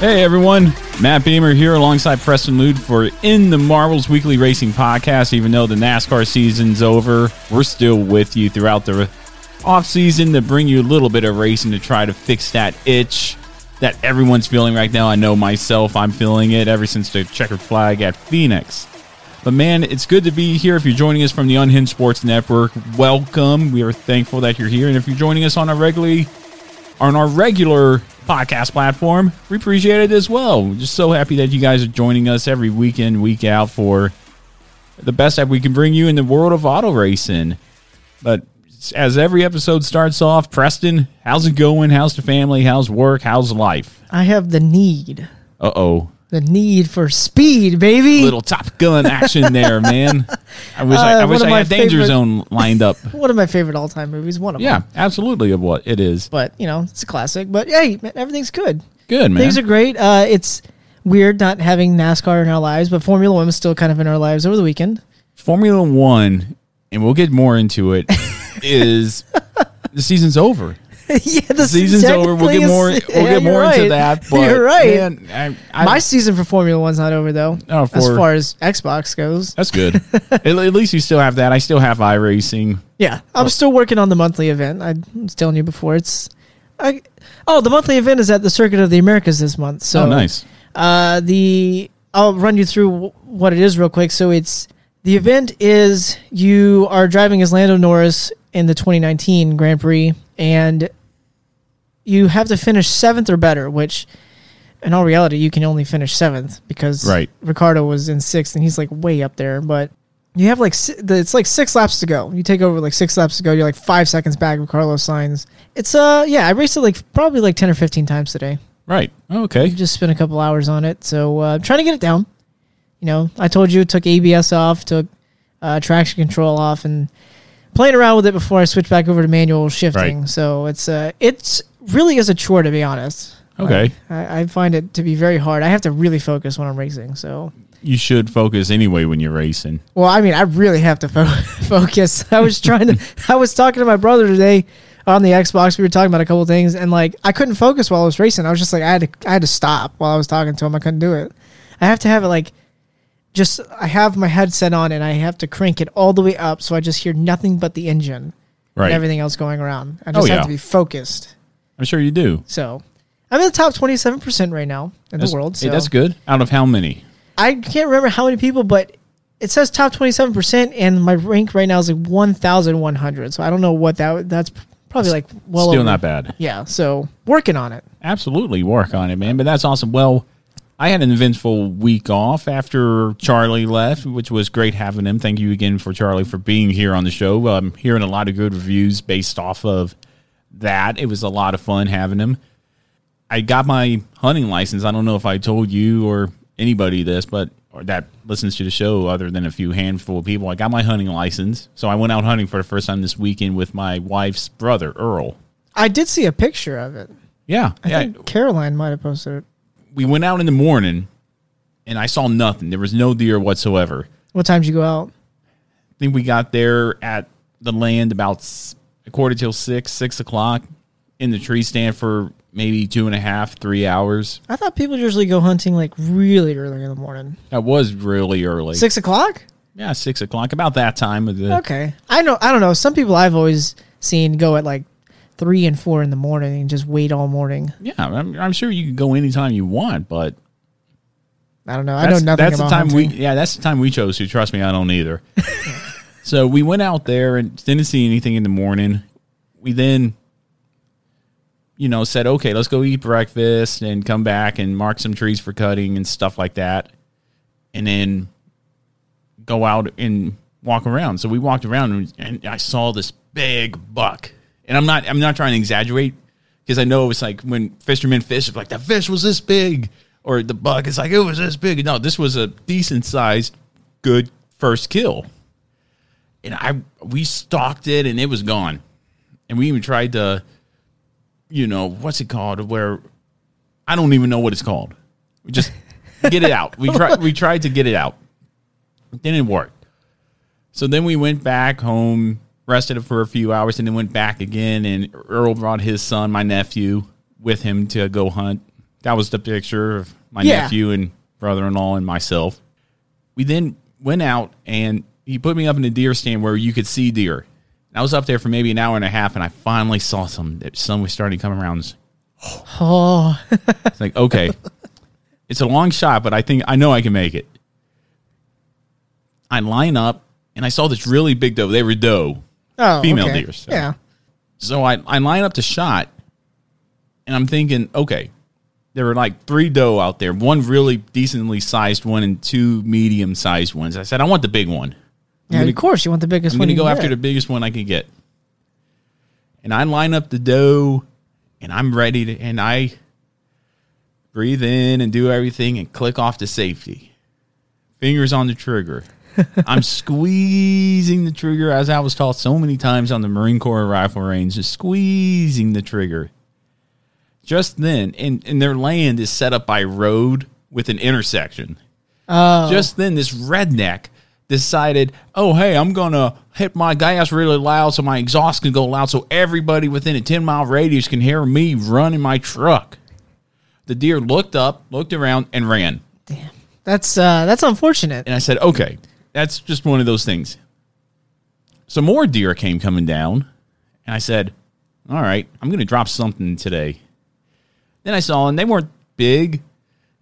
Hey everyone, Matt Beamer here alongside Preston Lude for In the Marbles Weekly Racing Podcast. Even though the NASCAR season's over, we're still with you throughout the off season to bring you a little bit of racing to try to fix that itch that everyone's feeling right now. I know myself, I'm feeling it ever since the checkered flag at Phoenix. But man, it's good to be here. If you're joining us from the Unhinged Sports Network, welcome. We are thankful that you're here. And if you're joining us on our regularly on our regular podcast platform, we appreciate it as well. We're just so happy that you guys are joining us every weekend, week out for the best that we can bring you in the world of auto racing. But as every episode starts off, Preston, how's it going? How's the family? How's work? How's life? I have the need. Uh oh. The need for speed, baby. Little Top Gun action there, man. I wish I, Uh, I wish I had Danger favorite- Zone lined up. One of my favorite all-time movies. One of Yeah, them. Yeah, absolutely. Of what it is. But you know, it's a classic. But hey, man, everything's good. Good man. Things are great. Uh, it's weird not having NASCAR in our lives, but Formula One was still kind of in our lives over the weekend. Formula One, and we'll get more into it. is the season's over? yeah, the The season's over. We'll get more. We'll get more into that. But you're right. Man, I, I, My season for Formula One's not over though. Oh, as far as Xbox goes. that's good. at, at least you still have that. I still have iRacing. Yeah, I'm still working on the monthly event. I was telling you before. It's, I, oh, the monthly event is at the Circuit of the Americas this month. So oh, nice. Uh, the I'll run you through what it is real quick. So it's the event is you are driving as Lando Norris in the 2019 Grand Prix, and you have to finish seventh or better. Which, in all reality, you can only finish seventh because Right. Ricciardo was in sixth, and he's like way up there. But you have like it's like six laps to go. You take over like six laps to go. You're like five seconds back of Carlos Sainz. It's uh yeah, I raced it like probably like ten or fifteen times today Right. Okay. just spent a couple hours on it. So uh, I'm trying to get it down. You know, I told you took ABS off, took uh, traction control off, and playing around with it before I switched back over to manual shifting. Right. So it's uh, it's really is a chore to be honest. Okay. I, I find it to be very hard. I have to really focus when I'm racing. So, You should focus anyway when you're racing. well, I mean, I really have to fo- focus. I was trying to. I was talking to my brother today on the Xbox. We were talking about a couple things, and like I couldn't focus while I was racing. I was just like, I had to. I had to stop while I was talking to him. I couldn't do it. I have to have it like. Just I have my headset on and I have to crank it all the way up so I just hear nothing but the engine Right. and everything else going around. I oh, just Oh, have yeah. to be focused. I'm sure you do. So I'm in the top 27 percent right now in That's- the world. hey, that's good. Out of how many? I can't remember how many people, but it says top 27 percent, and my rank right now is like 1,100. So I don't know what that. That's probably like well Still over- not bad. Yeah. So working on it. Absolutely work on it, man. But that's awesome. Well, I had an eventful week off after Charlie left, which was great having him. Thank you again for Charlie for being here on the show. I'm hearing a lot of good reviews based off of that. It was a lot of fun having him. I got my hunting license. I don't know if I told you or anybody this, but or that listens to the show other than a few handful of people. I got my hunting license. So I went out hunting for the first time this weekend with my wife's brother, Earl. I did see a picture of it. Yeah. I yeah. think Caroline might have posted it. We went out in the morning and I saw nothing. There was no deer whatsoever. What time did you go out? I think we got there at the land about a quarter till six, six o'clock in the tree stand for maybe two and a half, three hours. I thought people usually go hunting like really early in the morning. That was really early. Six o'clock? Yeah, six o'clock, about that time of the. Okay. I know. I don't know. Some people I've always seen go at like three and four in the morning and just wait all morning. Yeah, I'm, I'm sure you can go anytime you want, but I don't know. I know nothing that's about the time hunting. we yeah that's the time we chose to trust me i don't either so we went out there and didn't see anything in the morning we then you know said okay let's go eat breakfast and come back and mark some trees for cutting and stuff like that and then go out and walk around so we walked around and, and i saw this big buck and i'm not i'm not trying to exaggerate because i know it's like when fishermen fish it's like the fish was this big or the buck is like it was this big. No this was a decent sized good first kill. And i we stalked it and it was gone. And we even tried to you know what's it called? Where i don't even know what it's called. We just get it out. We tried we tried to get it out. Didn't work. So then we went back home rested for a few hours and then went back again and earl brought his son my nephew with him to go hunt that was the picture of my Yeah. nephew and brother-in-law and myself we then went out and he put me up in a deer stand where you could see deer. And I was up there for maybe an hour and a half, and I finally saw some. Sun was starting to come around. Oh, It's like oh. okay, it's a long shot, but I think I know I can make it. I line up, and I saw this really big doe. They were doe, oh female okay. deer. so- Yeah. So I, I line up to shot, and I'm thinking, okay, there were like three doe out there, one really decently sized one and two medium sized ones. I said, I want the big one. I'm Yeah, gonna- of course you want the biggest I'm one. going to go after the biggest one I can get. And I line up the doe, and I'm ready to, and I breathe in and do everything and click off to safety. Fingers on the trigger. I'm squeezing the trigger as I was taught so many times on the Marine Corps rifle range, just squeezing the trigger. Just then, and, and their land is set up by road with an intersection. Oh. Just then, this redneck decided, oh, hey, I'm going to hit my gas really loud so my exhaust can go loud so everybody within a 10 mile radius can hear me running my truck. The deer looked up, looked around, and ran. Damn. That's uh, that's unfortunate. And I said, okay, that's just one of those things. Some more deer came coming down, and I said, all right, I'm going to drop something today. Then I saw, and they weren't big,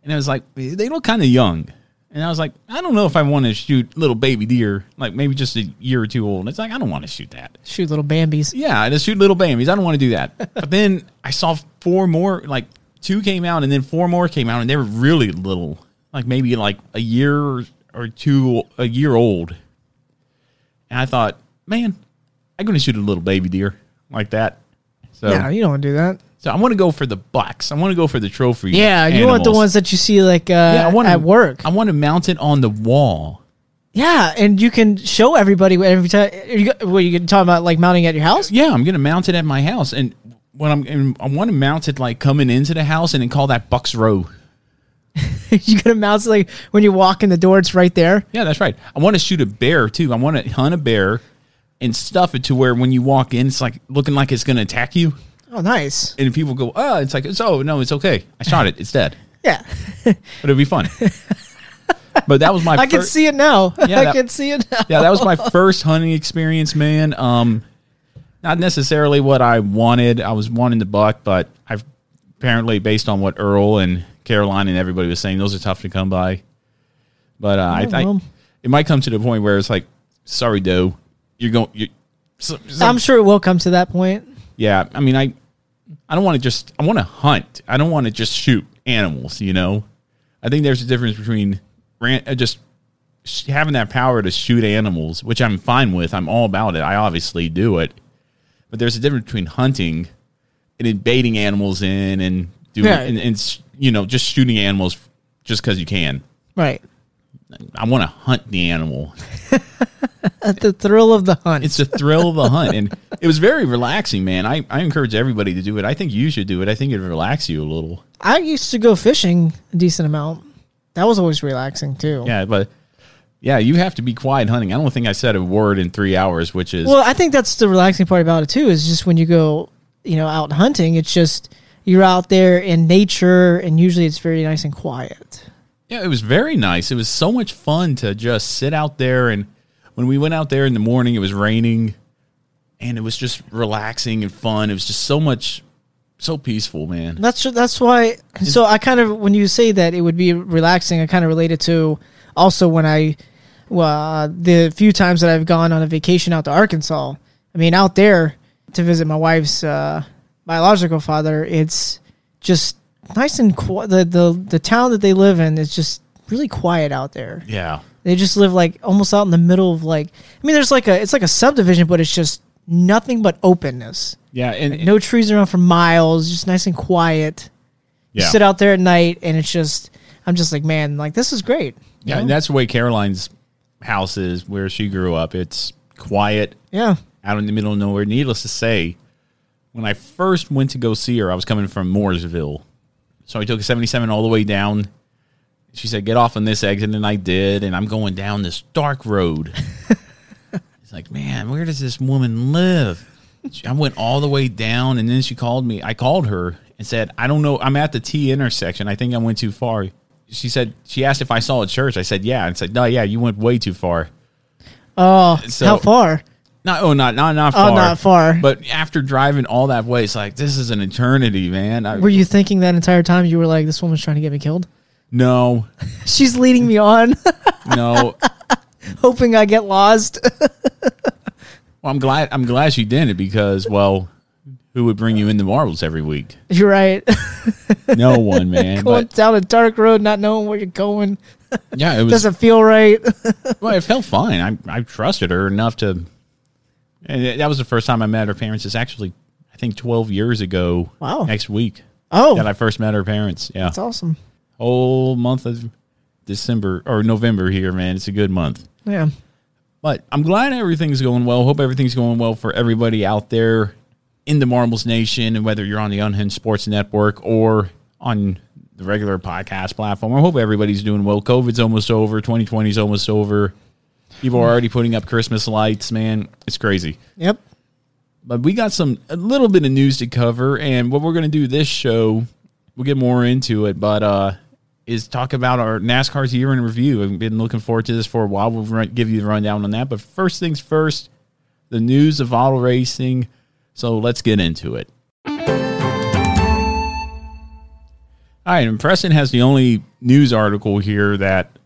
and I was like, they look kind of young. And I was like, I don't know if I want to shoot little baby deer, like maybe just a year or two old. And it's like, I don't want to shoot that. Shoot little Bambies. Yeah, I just shoot little Bambies. I don't want to do that. but then I saw four more, like two came out, and then four more came out, and they were really little, like maybe like a year or two, a year old. And I thought, man, I'm going to shoot a little baby deer like that. So, No, you don't want to do that. so I want to go for the bucks. I want to go for the trophy. Yeah, you want the ones that you see like uh, Yeah, I want at work. I want to mount it on the wall. yeah, and you can show everybody every time. Are you, go- what you talking about, like mounting at your house? Yeah, I'm gonna mount it at my house, and when I'm, and I want to mount it like coming into the house, and then call that Bucks Row. you mount it like when you walk in the door, it's right there. Yeah, that's right. I want to shoot a bear too. I want to hunt a bear and stuff it to where when you walk in, it's like looking like it's gonna attack you, Oh, nice. and people go, "Oh, it's like it's oh no, it's okay. I shot it. It's dead." Yeah, But it'd be fun. but that was my. I can see it now. Yeah, I that- can see it now. yeah, that was my first hunting experience, man. Um, not necessarily what I wanted. I was wanting the buck, but I've apparently, based on what Earl and Caroline and everybody was saying, those are tough to come by. But uh, I, Oh, I, it might come to the point where it's like, sorry, Doe, you're going. You're, so, so- I'm sure it will come to that point. yeah, I mean, I, I don't want to just. I want to hunt. I don't want to just shoot animals. You know, I think there's a difference between ran, uh, just sh- having that power to shoot animals, which I'm fine with. I'm all about it. I obviously do it, but there's a difference between hunting and baiting animals in and doing Yeah. and, and you know just shooting animals just because you can. Right. I want to hunt the animal. The thrill of the hunt. It's the thrill of the hunt, and it was very relaxing, man. I, I encourage everybody to do it. I think you should do it. I think it relax you a little. I used to go fishing a decent amount. That was always relaxing too. Yeah, but yeah, you have to be quiet hunting. I don't think I said a word in three hours, which is Well, I think that's the relaxing part about it too. Is just when you go, you know, out hunting. It's just you're out there in nature, and usually it's very nice and quiet. yeah, it was very nice. It was so much fun to just sit out there, and when we went out there in the morning, it was raining, and it was just relaxing and fun. It was just so much, so peaceful, man. That's that's why. So I kind of when you say that it would be relaxing, I kind of related to also when I, well, uh, the few times that I've gone on a vacation out to Arkansas. I mean, out there to visit my wife's uh, biological father, it's just nice and quiet. The, the the town that they live in is just really quiet out there. Yeah, They just live like almost out in the middle of like. I mean, there's like a it's like a subdivision, but it's just nothing but openness. yeah, and No trees around for miles, just nice and quiet yeah. sit out there at night and it's just I'm just like, man, like this is great. Yeah, know? and that's the way Caroline's house is, where she grew up. It's quiet, yeah. out in the middle of nowhere. Needless to say, when I first went to go see her, I was coming from Mooresville. So I took a 77 all the way down. She said, get off on this exit, and I did. And I'm going down this dark road. it's like, man, where does this woman live? I went all the way down, and then she called me. I called her and said, I don't know. I'm at the T intersection. I think I went too far. She said, she asked if I saw a church. I said, yeah. And said, no, yeah, you went way too far. Oh, So- how far? Not oh not not not Oh, far. not far. But after driving all that way, it's like this is an eternity, man. I, Were you thinking that entire time you were like, this woman's trying to get me killed? no, She's leading me on, no. hoping I get lost. well, I'm glad I'm glad she did it because well, who would bring you into marbles every week? You're right. No one, man. going but down a dark road, not knowing where you're going. yeah, it was. Doesn't feel right. Well, it felt fine. I I trusted her enough to. And that was the first time I met her parents. It's actually I think 12 years ago. Wow. Next week oh, that I first met her parents. Yeah. that's awesome. Whole month of December or November here, man. It's a good month. Yeah. But I'm glad everything's going well. Hope everything's going well for everybody out there in the Marbles Nation, and whether you're on the Unhinged Sports Network or on the regular podcast platform. I hope everybody's doing well. COVID's almost over. 2020 is almost over. People are already putting up Christmas lights, man. It's crazy. Yep. But we got some a little bit of news to cover, and what we're going to do this show, we'll get more into it, but uh, is talk about our NASCAR's year in review. I've been looking forward to this for a while. We'll run, give you the rundown on that. But first things first, the news of auto racing. So let's get into it. All right, and Preston has the only news article here that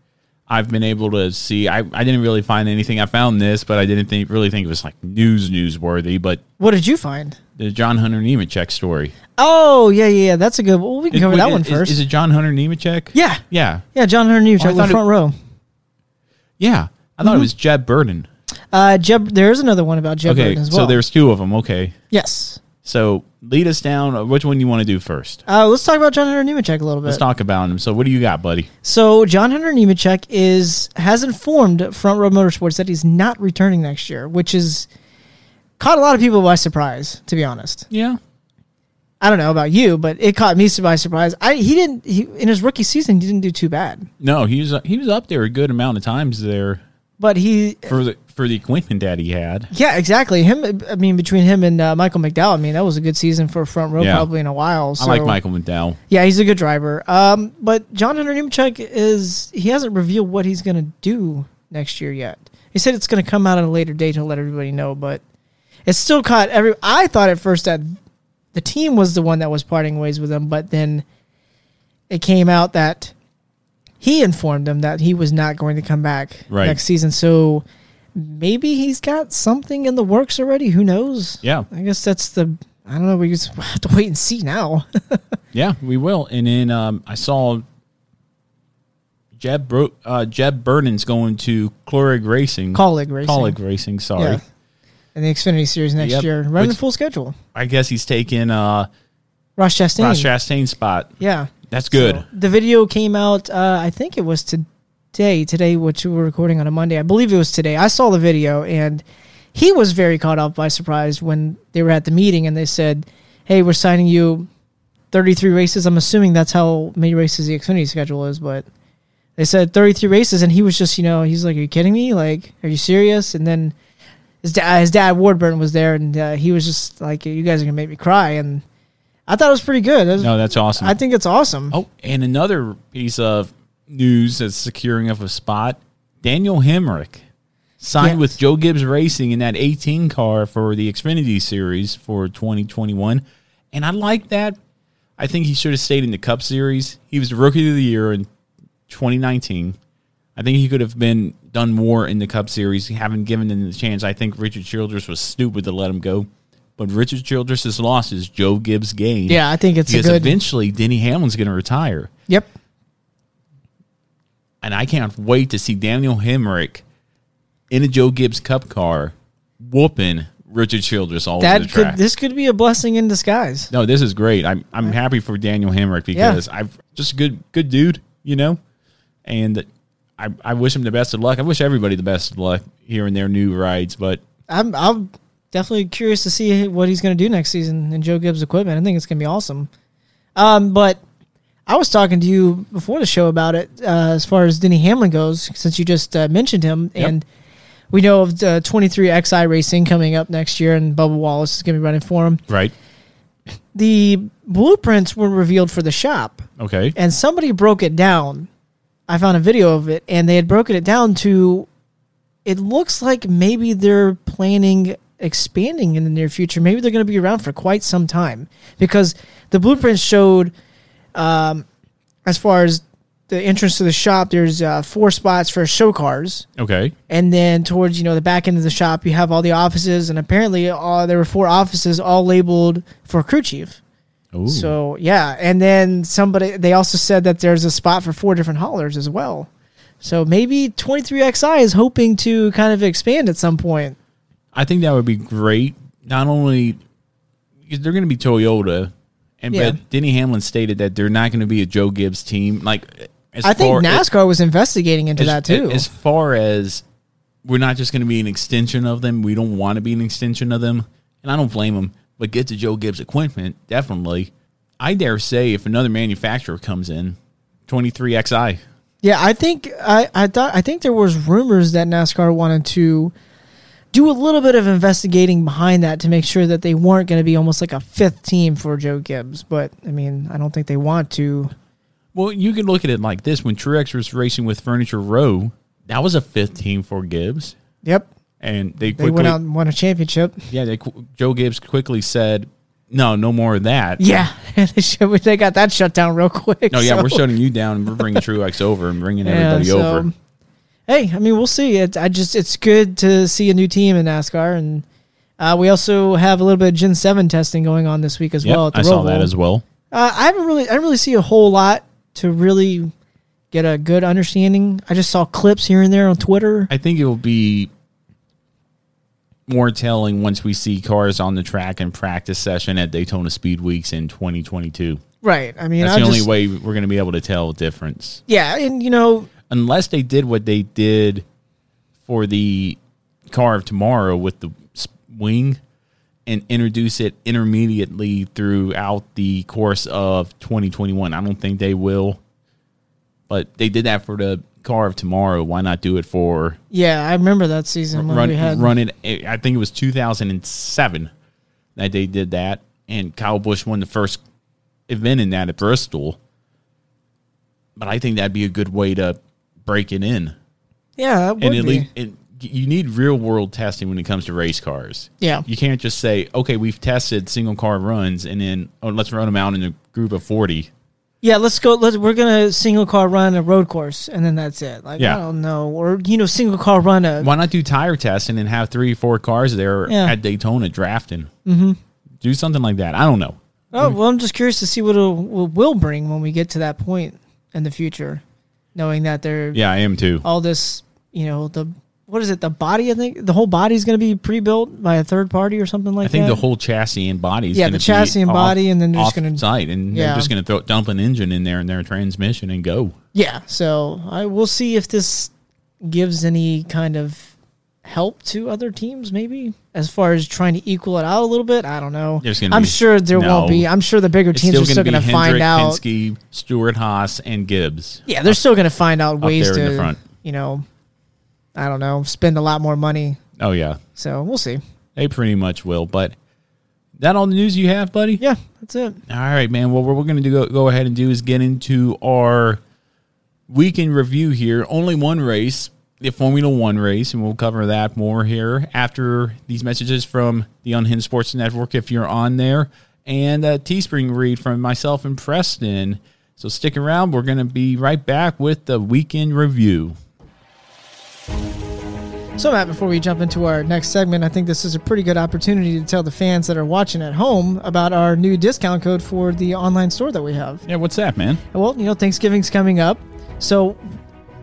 I've been able to see. I, I didn't really find anything. I found this, but I didn't think really think it was like news newsworthy. But What did you find? the John Hunter Nemechek story. Oh, yeah, yeah, yeah. That's a good one. We can cover Is- that one first. is- Is, it John Hunter Nemechek? yeah. Yeah. Yeah, John Hunter New Oh, with thought it- front row. Yeah. I Mm-hmm. thought it was Jeb Burton. Uh, Jeb, there's another one about Jeb okay. Burton as well. So there's two of them. Okay. yes. So lead us down. Uh, Which one you want to do first? Uh, let's talk about John Hunter Nemechek a little bit. Let's talk about him. So what do you got, buddy? So John Hunter Nemechek is has informed Front Row Motorsports that he's not returning next year, which is caught a lot of people by surprise. To be honest, Yeah. I don't know about you, but it caught me by surprise. I he didn't he, in his rookie season he didn't do too bad, No, he was he was up there a good amount of times there but he for the for the equipment that he had. yeah exactly him. I mean between him and uh, Michael McDowell, I mean that was a good season for Front Row Yeah. probably in a while. So. I like Michael McDowell. Yeah, he's a good driver. Um, but John Hunter Nemechek is he hasn't revealed what he's going to do next year yet. He said it's going to come out at a later date to let everybody know, but it's still caught every. I thought at first that the team was the one that was parting ways with him, but then it came out that he informed them that he was not going to come back Right. next season. So maybe he's got something in the works already. Who knows? Yeah. I guess that's the. I don't know. We just have to wait and see now. Yeah, we will. And then um, I saw Jeb Bro- uh, Jeb Burton's going to Clorig Racing. Kaulig racing. Kaulig Racing, sorry. Yeah. In the Xfinity Series next Yep. year, running the full schedule. I guess he's taking uh, Ross Chastain. Ross Chastain's spot. Yeah. That's good. So, the video came out. Uh, I think it was today. Today, which we were recording on a Monday. I believe it was today. I saw the video, and he was very caught up by surprise when they were at the meeting and they said, "Hey, we're signing you 33 races." I'm assuming that's how many races the Xfinity schedule is, but they said 33 races, and he was just, you know, he's like, "Are you kidding me? Like, are you serious?" And then his dad, his dad Ward Burton was there, and uh, he was just like, "You guys are gonna make me cry." And I thought it was pretty good. Was- No, that's awesome. I think it's awesome. oh, and another piece of news that's securing of a spot Daniel Hemric signed Yes. with Joe Gibbs Racing in that 18 car for the Xfinity Series for 2021. And I like that. I think he should have stayed in the Cup Series. He was Rookie of the Year in 2019. I think he could have been done more in the Cup Series, haven't given him the chance. I think Richard Childress was stupid to let him go. But Richard Childress's loss is Joe Gibbs' gain. Yeah, I think it's a because good. eventually Denny Hamlin's going to retire, Yep. And I can't wait to see Daniel Hemric in a Joe Gibbs Cup car whooping Richard Childress all over That the could track. this could be a blessing in disguise. no, this is great. I'm I'm happy for Daniel Hemric because I've just a good good dude, you know, and I I wish him the best of luck. I wish everybody the best of luck here in their new rides, but I'm I'm definitely curious to see what he's going to do next season in Joe Gibbs equipment. I think it's going to be awesome. Um, but I was talking to you before the show about it uh, as far as Denny Hamlin goes, since you just uh, mentioned him, Yep. and we know of the 23 XI Racing coming up next year, and Bubba Wallace is going to be running for him. right, The blueprints were revealed for the shop. okay, and somebody broke it down. I found a video of it, and they had broken it down to. It looks like maybe they're planning expanding in the near future. Maybe they're going to be around for quite some time because the blueprints showed, um, as far as the entrance to the shop, there's uh, four spots for show cars, okay, and then towards you know the back end of the shop, you have all the offices, and apparently all, there were four offices all labeled for crew chief. Ooh. So yeah, and then somebody they also said that there's a spot for four different haulers as well. So maybe 23XI is hoping to kind of expand at some point. I think that would be great. Not only because they're going to be Toyota, and Yeah. but Denny Hamlin stated that they're not going to be a Joe Gibbs team. Like, as I think NASCAR was investigating into as, that too. As far as we're not just going to be an extension of them, we don't want to be an extension of them, and I don't blame them. But get to Joe Gibbs equipment, definitely. I dare say, if another manufacturer comes in, 23XI. yeah, I think I, I thought I think there was rumors that NASCAR wanted to do a little bit of investigating behind that to make sure that they weren't going to be almost like a fifth team for Joe Gibbs. But I mean, I don't think they want to. Well, you can look at it like this: when Truex was racing with Furniture Row, that was a fifth team for Gibbs, Yep, and they they went out and won a championship. yeah, they, Joe Gibbs quickly said, "No, no more of that." Yeah, they they got that shut down real quick. No, yeah, so- we're shutting you down, and we're bringing Truex over and bringing Yeah, everybody so- over. Hey, I mean, we'll see. It, I just it's good to see a new team in NASCAR, and uh, we also have a little bit of Gen Seven testing going on this week as Yep, well. At the I saw that as well. Uh, I haven't really, I don't really see a whole lot to really get a good understanding. I just saw clips here and there on Twitter. I think it will be more telling once we see cars on the track and practice session at Daytona Speed Weeks in 2022. Right. I mean, That's I the only way we're going to be able to tell the difference. Yeah, and you know, Unless they did what they did for the car of tomorrow with the wing and introduce it intermediately throughout the course of 2021. I don't think they will. But they did that for the car of tomorrow. Why not do it for yeah, I remember that season when run, we had run it. Eh, I think it was 2007 that they did that, and Kyle Busch won the first event in that at Bristol. But I think that'd be a good way to break it in, Yeah, and at be. least it, you need real world testing when it comes to race cars. Yeah. You can't just say, okay, we've tested single car runs and then oh, let's run them out in a group of 40. Yeah, let's go. Let's, we're gonna single car run a road course, and then that's it. Like Yeah. I don't know, or you know, single car run a. Why not do tire testing and then have three, four cars there Yeah. at Daytona drafting? Mm-hmm. Do something like that. I don't know. Oh well, I'm just curious to see what it'll, will bring when we get to that point in the future, knowing that they're Yeah, I am too. all this. You know the what is it? The body, I think the whole body is going to be pre-built by a third party or something like that? I think the whole chassis and body is Yeah, the chassis and off- body, and then they're just off gonna- site and Yeah. they're just going to throw dump an engine in there and their transmission and go. Yeah, so I will see if this gives any kind of help to other teams, maybe as far as trying to equal it out a little bit. I don't know. I'm be- sure there no. won't be. I'm sure the bigger teams are still still going to find out. Penske, Stewart Haas, and Gibbs. Yeah, they're still going to find out ways to, you know, I don't know, spend a lot more money. Oh yeah, So we'll see. they pretty much will. But that all the news you have, buddy? Yeah, that's it. All right, man. Well, what we're going to do, go, go ahead and do is get into our weekend review here. Only one race, the Formula One race, and we'll cover that more here after these messages from the Unhinged Sports Network if you're on there, and a Teespring read from myself and Preston. So stick around. We're going to be right back with the weekend review. So, Matt, before we jump into our next segment, I think this is a pretty good opportunity to tell the fans that are watching at home about our new discount code for the online store that we have. Yeah, what's that, man? Well, you know, Thanksgiving's coming up. So,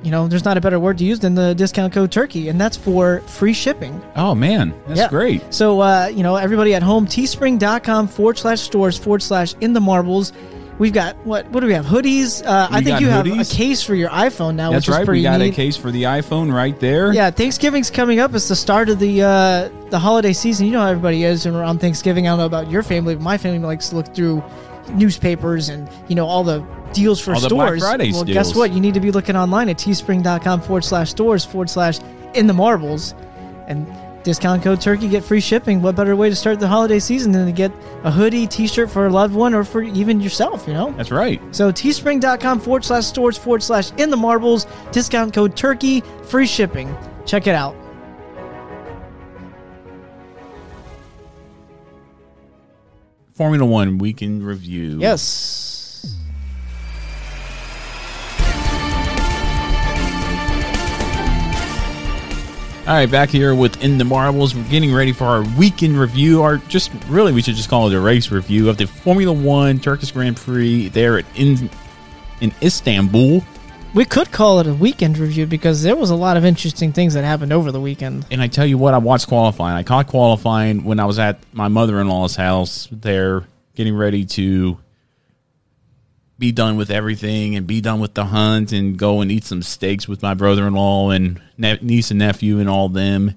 you know, there's not a better word to use than the discount code turkey, and that's for free shipping. Oh man, that's Yeah. great. So, uh, you know, everybody at home, teespring.com forward slash stores forward slash in the marbles. We've got what? What do we have? Hoodies. Uh, I think you have a case for your iPhone now, That's which is right. pretty We got neat. a case for the iPhone right there. Yeah, Thanksgiving's coming up. It's the start of the uh, the holiday season. You know how everybody is around Thanksgiving. I don't know about your family, but my family likes to look through newspapers and you know all the deals for All stores. Well, guess what? You need to be looking online at teespring.com forward slash stores forward slash in the marbles and discount code turkey get free shipping. What better way to start the holiday season than to get a hoodie, t-shirt for a loved one, or for even yourself? You know. That's right. So teespring.com forward slash stores forward slash in the marbles, discount code turkey, free shipping. Check it out. Formula One weekend review. Yes. All right, back here with In the Marbles. We're getting ready for our weekend review, or just really, we should just call it a race review of the Formula One Turkish Grand Prix there at in in Istanbul. We could call it a weekend review because there was a lot of interesting things that happened over the weekend. And I tell you what, I watched qualifying. I caught qualifying when I was at my mother in law's house there, getting ready to be done with everything and be done with the hunt and go and eat some steaks with my brother in law and ne- niece and nephew and all them.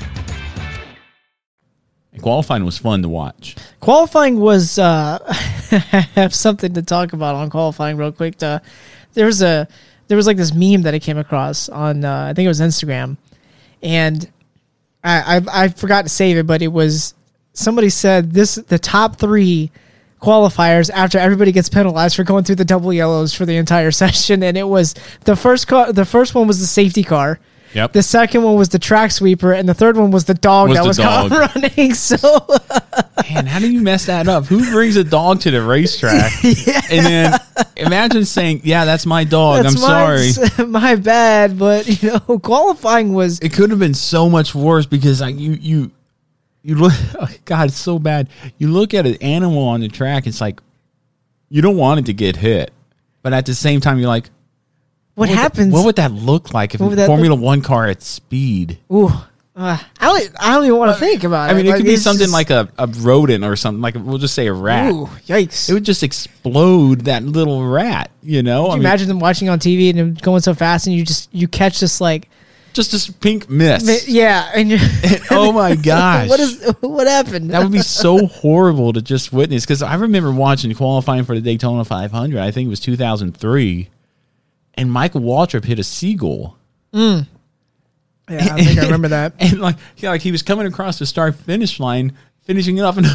And qualifying was fun to watch. Qualifying was uh I have something to talk about on qualifying real quick. There was a there was like this meme that I came across on uh, I think it was Instagram, and I, I I forgot to save it, but it was somebody said this the top three qualifiers after everybody gets penalized for going through the double yellows for the entire session, and it was the first car. The first one was the safety car. Yep. The second one was the track sweeper, and the third one was the dog Was that the was caught running. So Man, how do you mess that up? Who brings a dog to the racetrack? And then imagine saying, "Yeah, that's my dog. I'm sorry." my, my bad, but you know, qualifying was It could have been so much worse because like you you you look. Oh God, it's so bad. You look at an animal on the track. It's like you don't want it to get hit, but at the same time, you're like, what, that- happens. what would that look like if a Formula One car at speed? Ooh, uh, I don't. I don't even want to think about it. I mean, it Like, could be something just- like a, a rodent or something. Like we'll just say a rat. Ooh, yikes! It would just explode that little rat. You know, Could you I mean, imagine them watching on TV and them going so fast, and you just you catch this like, just this pink mist. mi- yeah, and oh my gosh, what is what happened? that would be so horrible to just witness because I remember watching qualifying for the Daytona 500. I think it was 2003, and Michael Waltrip hit a seagull, yeah, I think I remember that. and like yeah, like he was coming across the start finish line, finishing it off, and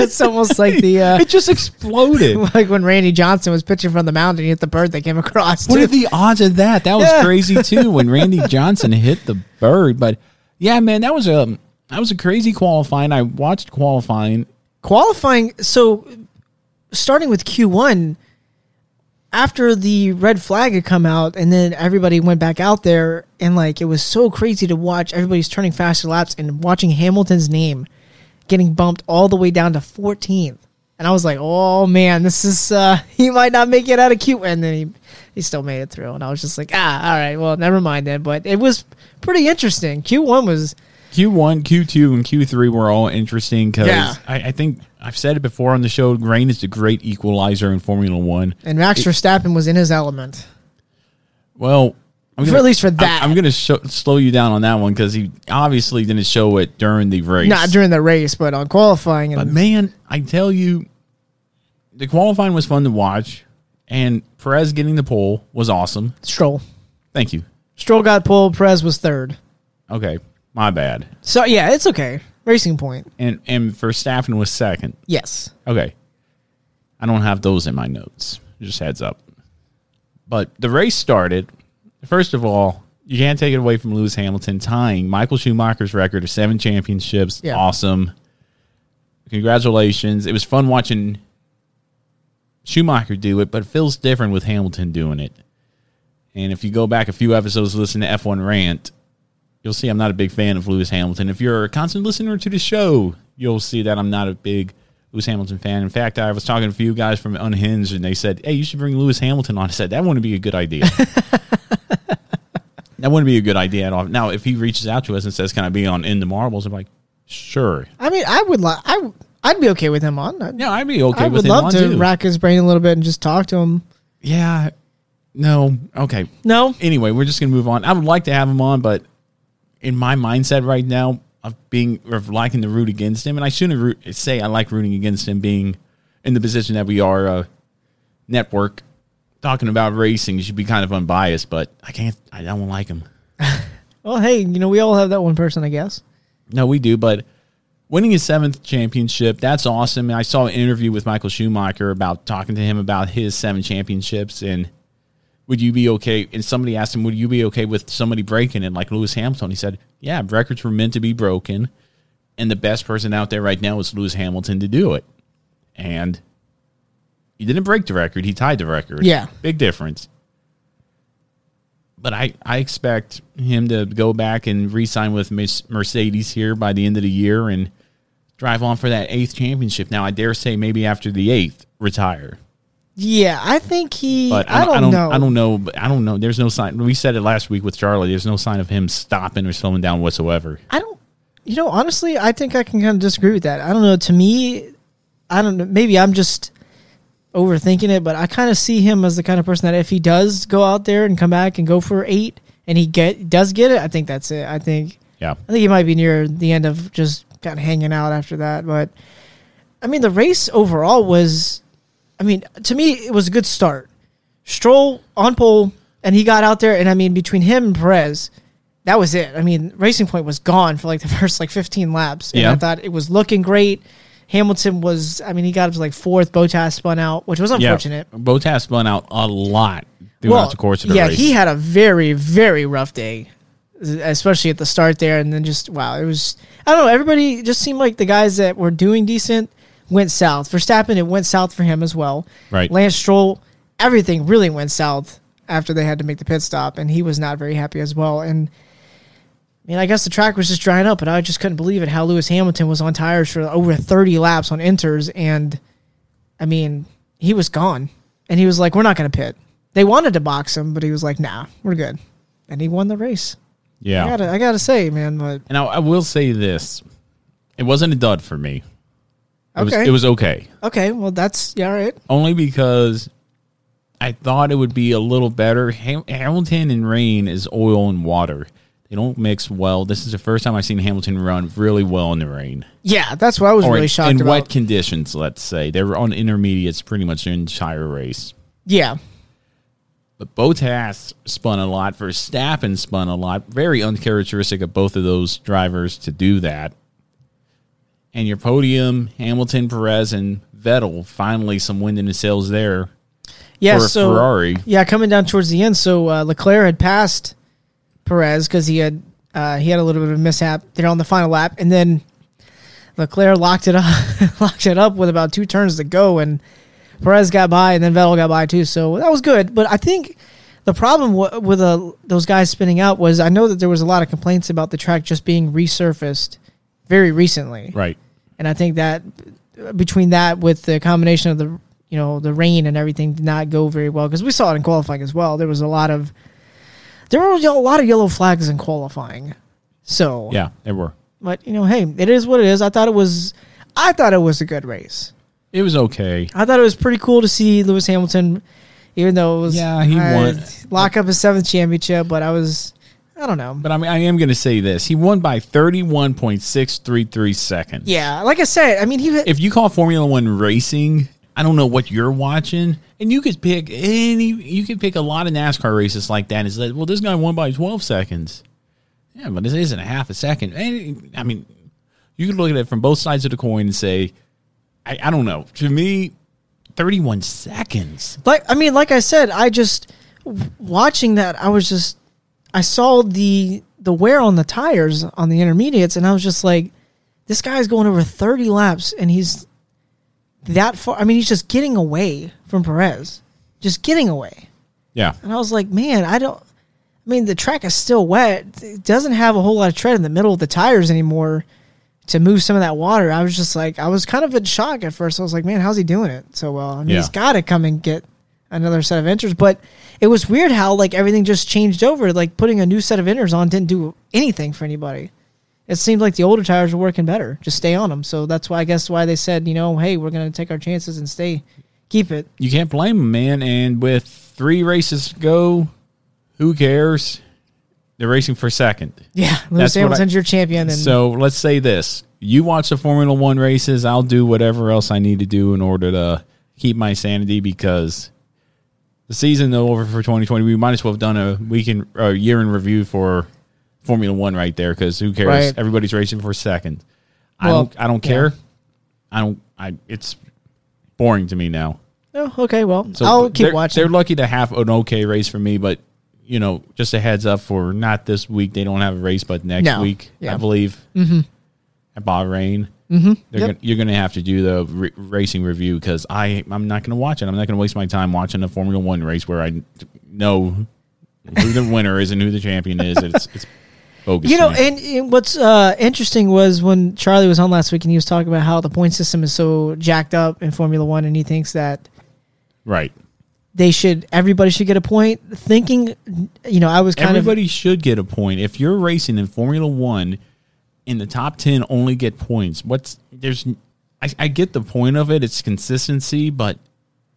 It's almost like the uh, it just exploded. like when Randy Johnson was pitching from the mound and he hit the bird that came across. What too. are the odds of that? That was Yeah. crazy too when Randy Johnson hit the bird. But yeah, man, that was a that was a crazy qualifying. I watched qualifying. qualifying? So starting with Q one, after the red flag had come out, and then everybody went back out there, and like it was so crazy to watch. Everybody's turning faster laps and watching Hamilton's name getting bumped all the way down to 14th. And I was like, oh man, this is uh he might not make it out of Q and then he he still made it through. And I was just like, ah, all right, well, never mind then. But it was pretty interesting. Q one was Q one, Q two, and Q three were all interesting because Yeah. I, I think I've said it before on the show. Rain is the great equalizer in Formula One. and Max Verstappen was in his element. Well, I'm For at least for that. I'm, I'm going to slow you down on that one because he obviously didn't show it during the race. Not during the race, but on qualifying and But man, I tell you, the qualifying was fun to watch, and Perez getting the pole was awesome. Stroll. Thank you. Stroll got pole. Perez was third. Okay, my bad. So yeah, it's okay. Racing point. And and Verstappen was second. Yes. Okay, I don't have those in my notes. Just heads up. But the race started. First of all, you can't take it away from Lewis Hamilton tying Michael Schumacher's record of seven championships. Yeah. Awesome. Congratulations. It was fun watching Schumacher do it, but it feels different with Hamilton doing it. And if you go back a few episodes, listen to F1 Rant, you'll see I'm not a big fan of Lewis Hamilton. If you're a constant listener to the show, you'll see that I'm not a big Lewis Hamilton fan. In fact, I was talking to a few guys from Unhinged, and they said, "Hey, you should bring Lewis Hamilton on." I said that wouldn't be a good idea. that wouldn't be a good idea at all. Now, if he reaches out to us and says, "Can I be on In the Marbles?" I'm like, "Sure." I mean, I would like I I'd be okay with him on. I'd, Yeah, I'd be okay I with would love to too. rack his brain a little bit and just talk to him. yeah, no, okay. No, Anyway, we're just gonna move on. I would like to have him on, but in my mindset right now of being of liking to root against him, and I shouldn't root, say I like rooting against him, being in the position that we are, uh, network talking about racing. You should be kind of unbiased, but I can't. I don't like him. well, hey, you know we all have that one person, I guess. No, we do, but winning his seventh championship, that's awesome. I saw an interview with Michael Schumacher about talking to him about his seven championships and would you be okay? And somebody asked him, would you be okay with somebody breaking it like Lewis Hamilton? He said, yeah, records were meant to be broken. And the best person out there right now is Lewis Hamilton to do it. And he didn't break the record, he tied the record. Yeah. Big difference. But I, I expect him to go back and re sign with Mercedes here by the end of the year and drive on for that eighth championship. Now, I dare say maybe after the eighth, retire. Yeah, I think he. But I, don't I don't know. I don't know. But I don't know. There's no sign. We said it last week with Charlie. There's no sign of him stopping or slowing down whatsoever. I don't. You know, honestly, I think I can kind of disagree with that. I don't know. To me, I don't know. Maybe I'm just overthinking it, but I kind of see him as the kind of person that if he does go out there and come back and go for eight, and he get does get it, I think that's it. I think. Yeah. I think he might be near the end of just kind of hanging out after that. But I mean, the race overall was, I mean, to me, it was a good start. Stroll on pole, and he got out there, and I mean, between him and Perez, that was it. I mean, Racing Point was gone for like the first like 15 laps. And Yeah. I thought it was looking great. Hamilton was, I mean, he got up to like fourth. Bottas spun out, which was unfortunate. Yeah. Bottas spun out a lot. throughout the course of the yeah, race. he had a very, very rough day, especially at the start there, and then just wow, it was. I don't know. Everybody just seemed like the guys that were doing decent went south. Verstappen, it went south for him as well. Right. Lance Stroll, everything really went south after they had to make the pit stop, and he was not very happy as well. And I mean, I guess the track was just drying up, but I just couldn't believe it how Lewis Hamilton was on tires for over 30 laps on inters, and I mean, he was gone, and he was like, "We're not going to pit." They wanted to box him, but he was like, "Nah, we're good," and he won the race. yeah. I gotta, I gotta say, man, but and I, I will say this: it wasn't a dud for me. It was Okay. it was okay. okay, well, that's yeah, all right. Only because I thought it would be a little better. Ham- Hamilton and rain is oil and water. They don't mix well. This is the first time I've seen Hamilton run really well in the rain. Yeah, that's what I was or really in, shocked in about. wet conditions. Let's say they were on intermediates pretty much the entire race. yeah, But Bottas spun a lot. Verstappen spun a lot. Very uncharacteristic of both of those drivers to do that. And your podium, Hamilton, Perez, and Vettel, finally some wind in the sails there yeah. so Ferrari. yeah, coming down towards the end, so uh, Leclerc had passed Perez because he had uh, he had a little bit of a mishap there on the final lap, and then Leclerc locked it up, locked it up with about two turns to go, and Perez got by, and then Vettel got by too. So that was good. But I think the problem w- with uh, those guys spinning out was I know that there was a lot of complaints about the track just being resurfaced very recently, Right. and I think that uh, between that with the combination of the you know the rain and everything did not go very well because we saw it in qualifying as well. There was a lot of there were a lot of yellow flags in qualifying. So Yeah, there were. but you know, hey, it is what it is. I thought it was, I thought it was a good race. It was okay. I thought it was pretty cool to see Lewis Hamilton, even though it was Yeah, he I- won. lock up his seventh championship. But I was, I don't know. But I mean, I am going to say this: he won by thirty-one point six three three seconds. Yeah, like I said, I mean, he If you call Formula One racing, I don't know what you're watching, and you could pick any. You could pick a lot of NASCAR races like that. Is that well? This guy won by twelve seconds. Yeah, but this isn't a half a second. And, I mean, you could look at it from both sides of the coin and say, I, I don't know. To me, thirty-one seconds. like I mean, like I said, I just watching that. I was just, I saw the the wear on the tires on the intermediates, and I was just like, this guy's going over thirty laps, and he's that far. I mean, he's just getting away from Perez, just getting away. Yeah, And I was like, man, I don't. I mean, the track is still wet. It doesn't have a whole lot of tread in the middle of the tires anymore to move some of that water. I was just like, I was kind of in shock at first. I was like, man, how's he doing it so well? I mean, Yeah. he's got to come and get another set of inters. But it was weird how like everything just changed over. Like putting a new set of inners on didn't do anything for anybody. It seemed like the older tires were working better. Just stay on them. So that's why I guess why they said, you know, hey, we're gonna take our chances and stay, keep it. you can't blame them, man. And with three races to go, who cares? They're racing for second. Yeah, That's Lewis I- Hamilton's your champion. And So let's say this: you watch the Formula One races. I'll do whatever else I need to do in order to keep my sanity because the season over for 2020. We might as well have done a weekend, a year in review for Formula One right there because who cares? Right. Everybody's racing for second. I don't. I don't care. I don't. I. It's boring to me now. Oh, okay. Well, So I'll keep they're- watching. They're lucky to have an okay race for me, but you know, just a heads up for not this week. They don't have a race, but next No. week, Yeah. I believe, Mhm. at Bahrain. Mhm. They're Yep. gonna, you're going to have to do the r- racing review because I I'm not going to watch it. I'm not going to waste my time watching a Formula One race where I know who the winner is and who the champion is. It's it's bogus. You know, and, and what's uh, interesting was when Charlie was on last week and he was talking about how the point system is so jacked up in Formula One, and he thinks that right. they should, everybody should get a point. Thinking, you know, I was kind of Everybody should get a point. If you're racing in Formula One, in the top ten, only get points. What's there's, I, I get the point of it. It's consistency, but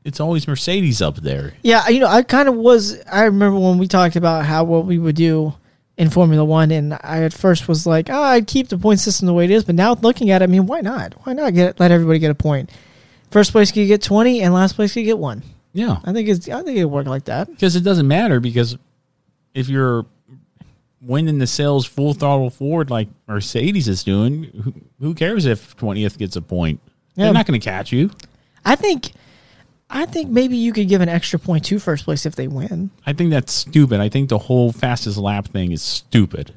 it's always Mercedes up there. yeah, you know, I kind of was. I remember when we talked about how what we would do in Formula One, and I at first was like, oh, I'd keep the point system the way it is, but now looking at it, I mean, why not? Why not get let everybody get a point? First place could get twenty, and last place could get one. Yeah, I think it's. I think it work like that. because it doesn't matter because if you're winning the sales full throttle forward like Mercedes is doing, who, who cares if twentieth gets a point? Yeah. They're not going to catch you. I think I think maybe you could give an extra point to first place if they win. I think that's stupid. I think the whole fastest lap thing is stupid.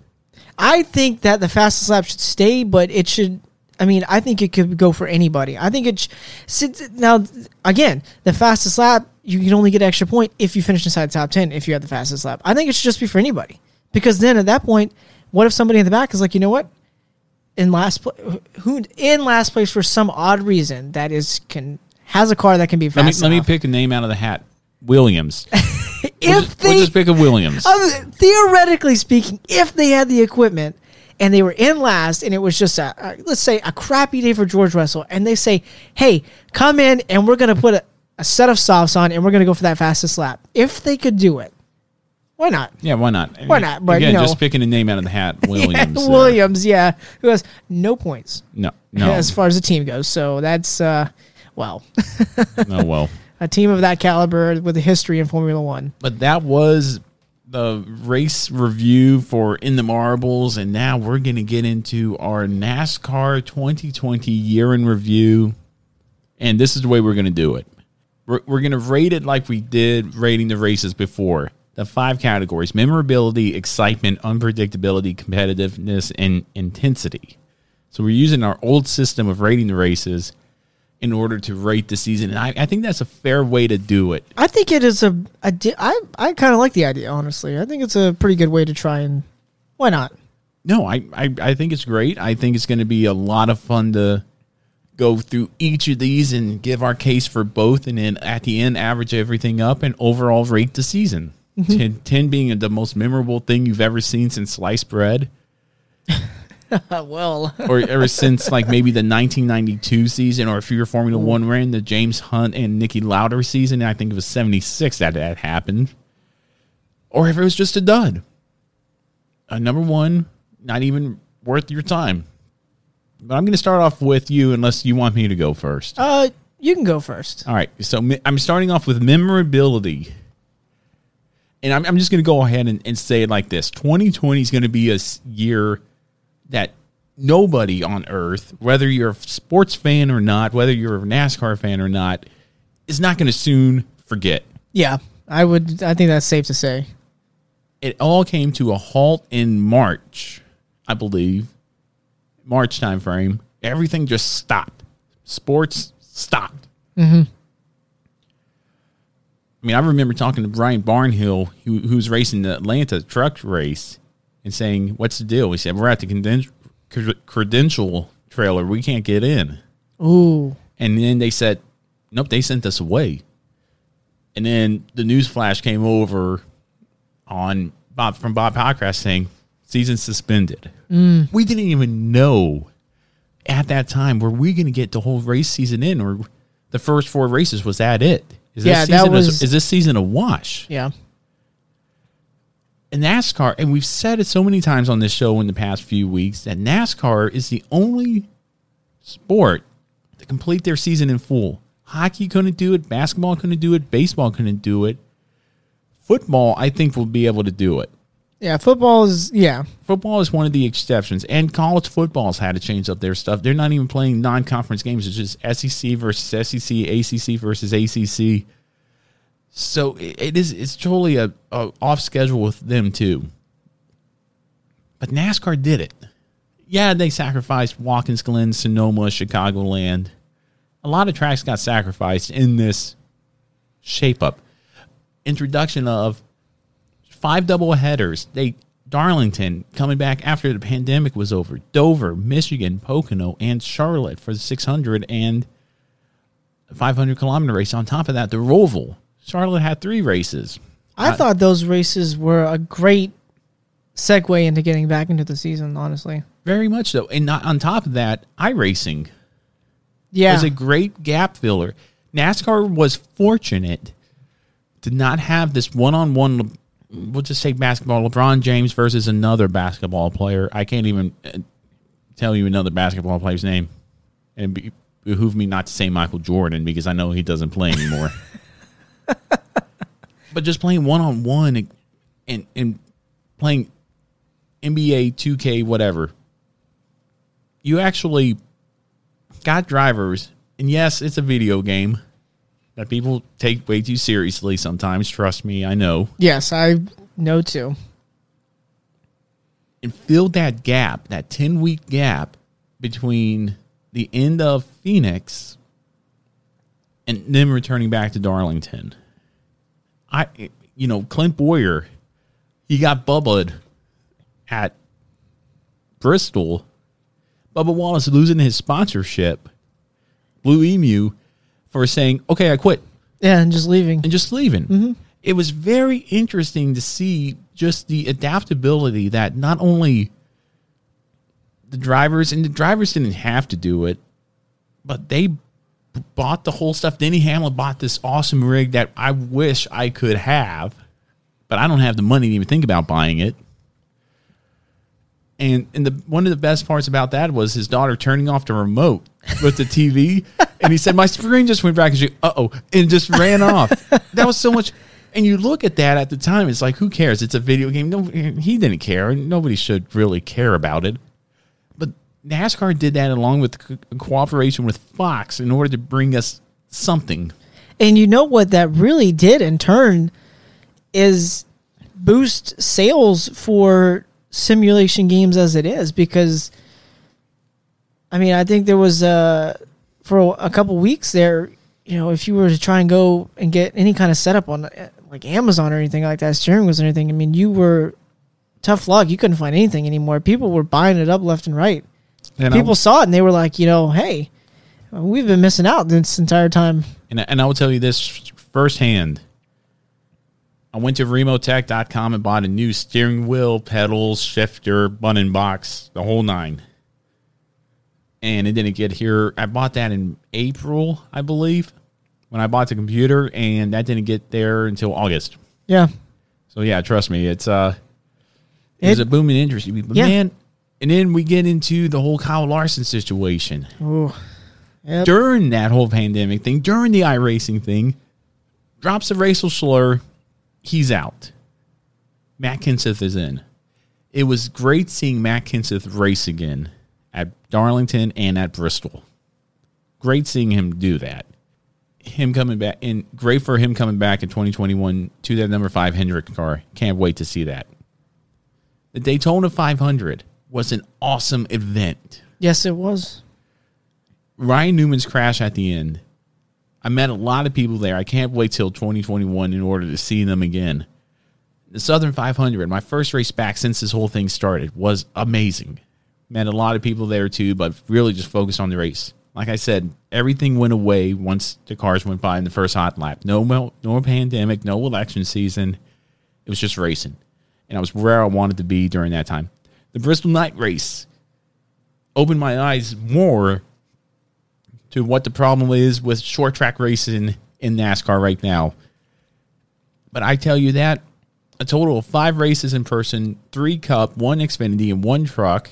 I think that the fastest lap should stay, but it should. I mean, I think it could go for anybody. I think it. Sh- since- now, again, the fastest lap you can only get an extra point if you finish inside the top ten. If you have the fastest lap, I think it should just be for anybody. Because then at that point, what if somebody in the back is like, you know what, in last place, who in last place for some odd reason that is can has a car that can be fast. Let me let me pick a name out of the hat. Williams. if we'll, just, they we'll just pick a Williams. Um, theoretically speaking, if they had the equipment and they were in last, and it was just a, a let's say a crappy day for George Russell, and they say, "Hey, come in, and we're gonna put a, a set of softs on, and we're gonna go for that fastest lap." If they could do it, why not? yeah, why not? Why not? But, again, you know- just picking a name out of the hat. Williams. Uh, Williams, yeah, who has no points no, no, as far as the team goes. So that's uh, well, no. Well, a team of that caliber with a history in Formula One. but that was the race review for In the Marbles, and now we're going to get into our NASCAR 2020 year in review. And this is the way we're going to do it. We're, we're going to rate it like we did rating the races before. The five categories memorability, excitement, unpredictability, competitiveness, and intensity. So we're using our old system of rating the races in order to rate the season. And I, I think that's a fair way to do it. I think it is a, a di- I I kind of like the idea honestly. I think it's a pretty good way to try and why not? No, I, I, I think it's great. I think it's going to be a lot of fun to go through each of these and give our case for both, and then at the end, average everything up and overall rate the season. Mhm. 10, 10 being the most memorable thing you've ever seen since sliced bread, well, or ever since like maybe the 1992 season, or if you're Formula One ran the James Hunt and Niki Lauda season, I think it was 76 that that happened, or if it was just a dud. A number one, not even worth your time. But I'm going to start off with you, unless you want me to go first. uh, you can go first. All right. So I'm starting off with memorability. And I'm, I'm just going to go ahead and, and say it like this 2020 is going to be a year that nobody on earth, whether you're a sports fan or not, whether you're a NASCAR fan or not, is not going to soon forget. Yeah, I would. I think that's safe to say. It all came to a halt in March, I believe. March time frame. Everything just stopped. Sports stopped. Mm-hmm. I mean, I remember talking to Brian Barnhill, who, was racing the Atlanta truck race, and saying, "What's the deal?" He said, "We're at the cred- credential trailer. We can't get in." Ooh, And then they said, "Nope, they sent us away." And then the news flash came over on Bob from Bob Pockrass saying, "Season suspended." Mm. We didn't even know at that time were we going to get the whole race season in, or the first four races was that it? Is Yeah, this that a- was- is this season a wash? yeah. And NASCAR, and we've said it so many times on this show in the past few weeks that NASCAR is the only sport to complete their season in full. Hockey couldn't do it, basketball couldn't do it, baseball couldn't do it. Football, I think, will be able to do it. Yeah, football is yeah. Football is one of the exceptions, and college football's had to change up their stuff. They're not even playing non-conference games; it's just SEC versus SEC, ACC versus ACC. So it is it's totally a, a off schedule with them too. But NASCAR did it. Yeah, they sacrificed Watkins Glen, Sonoma, Chicagoland. A lot of tracks got sacrificed in this shape up. Introduction of five double headers. They Darlington coming back after the pandemic was over. Dover, Michigan, Pocono, and Charlotte for the 600 and 500 kilometer race. On top of that, the Roval. Charlotte had three races. I Uh, thought those races were a great segue into getting back into the season. Honestly, Very much so. And not, on top of that, iRacing yeah. was a great gap filler. NASCAR was fortunate to not have this one on one, we'll just say basketball, LeBron James versus another basketball player. I can't even uh, tell you another basketball player's name. And it be, behoove me not to say Michael Jordan because I know he doesn't play anymore. but just playing one on one and and playing NBA 2K whatever. You actually got drivers and yes, it's a video game, that people take way too seriously sometimes. Trust me, I know. Yes, I know too. And fill that gap, that 10 week gap between the end of Phoenix and them returning back to Darlington. I, you know, Clint Bowyer, he got bubbled at Bristol. Bubba Wallace losing his sponsorship, Blue Emu, for saying, "Okay, I quit." Yeah, and just leaving. and just leaving. Mm-hmm. It was very interesting to see just the adaptability that not only the drivers and the drivers didn't have to do it, but they bought the whole stuff. Denny Hamlin bought this awesome rig that I wish I could have, but I don't have the money to even think about buying it. And and the one of the best parts about that was his daughter turning off the remote with the TV, and he said, "My screen just went back," and she, "Uh oh," and just ran off. That was so much. And you look at that at the time, it's like, who cares? It's a video game. No, he didn't care, and nobody should really care about it. But NASCAR did that along with co- cooperation with Fox in order to bring us something. And you know what that really did in turn is boost sales for simulation games as it is because I mean, I think there was uh for a couple weeks there, you know, if you were to try and go and get any kind of setup on uh, like Amazon or anything like that, steering wheels or anything, I mean, you were tough luck. You couldn't find anything anymore. People were buying it up left and right. And People saw it and they were like, you know, hey, we've been missing out this entire time. And, and I will tell you this firsthand. I went to remotech.com and bought a new steering wheel, pedals, shifter, button box, the whole nine. And it didn't get here. I bought that in April, I believe, when I bought the computer, and that didn't get there until August. Yeah. So yeah, trust me, it's uh it's It- a booming industry. But Yeah. man, and then we get into the whole Kyle Larson situation Ooh. Yep. during that whole pandemic thing, during the iRacing thing, drops a racial slur, he's out. Matt Kenseth is in. It was great seeing Matt Kenseth race again at Darlington and at Bristol. Great seeing him do that. Him coming back, and great for him coming back in 2021 to that number five Hendrick car. Can't wait to see that. The Daytona 500 was an awesome event. Yes, it was. Ryan Newman's crash at the end. I met a lot of people there. I can't wait till 2021 in order to see them again. The Southern 500, my first race back since this whole thing started, was amazing. Met a lot of people there too, but really just focused on the race. Like I said, everything went away once the cars went by in the first hot lap. No, no pandemic, no election season. It was just racing. And I was where I wanted to be during that time. The Bristol night race opened my eyes more to what the problem is with short track racing in NASCAR right now. But I tell you that a total of five races in person, three cup, one Xfinity, and one truck.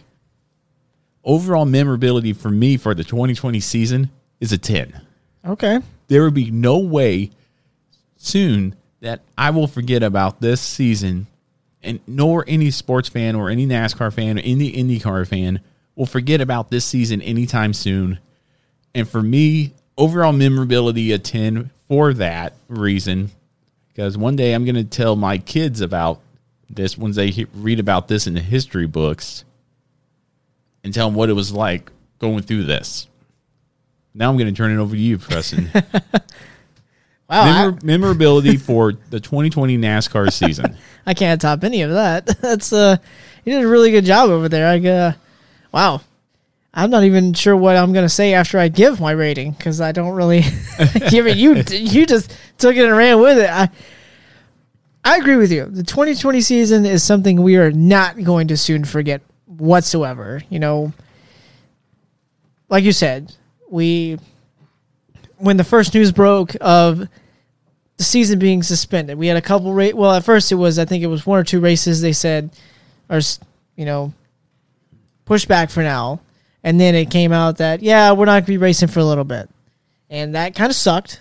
Overall memorability for me for the 2020 season is a 10. Okay. There will be no way soon that I will forget about this season, and nor any sports fan or any NASCAR fan or any IndyCar fan will forget about this season anytime soon. And for me, overall memorability a 10 for that reason. Because one day I'm going to tell my kids about this once they read about this in the history books and tell them what it was like going through this. Now I'm going to turn it over to you, Preston. Wow. I- memorability for the 2020 NASCAR season. I can't top any of that. That's uh, you did a really good job over there. I uh, wow. I'm not even sure what I'm gonna say after I give my rating because I don't really give it. You you just took it and ran with it. I I agree with you. The 2020 season is something we are not going to soon forget whatsoever. You know, like you said, we when the first news broke of the season being suspended. We had a couple ra- well at first it was I think it was one or two races they said s- you know pushed back for now. And then it came out that yeah, we're not going to be racing for a little bit. And that kind of sucked.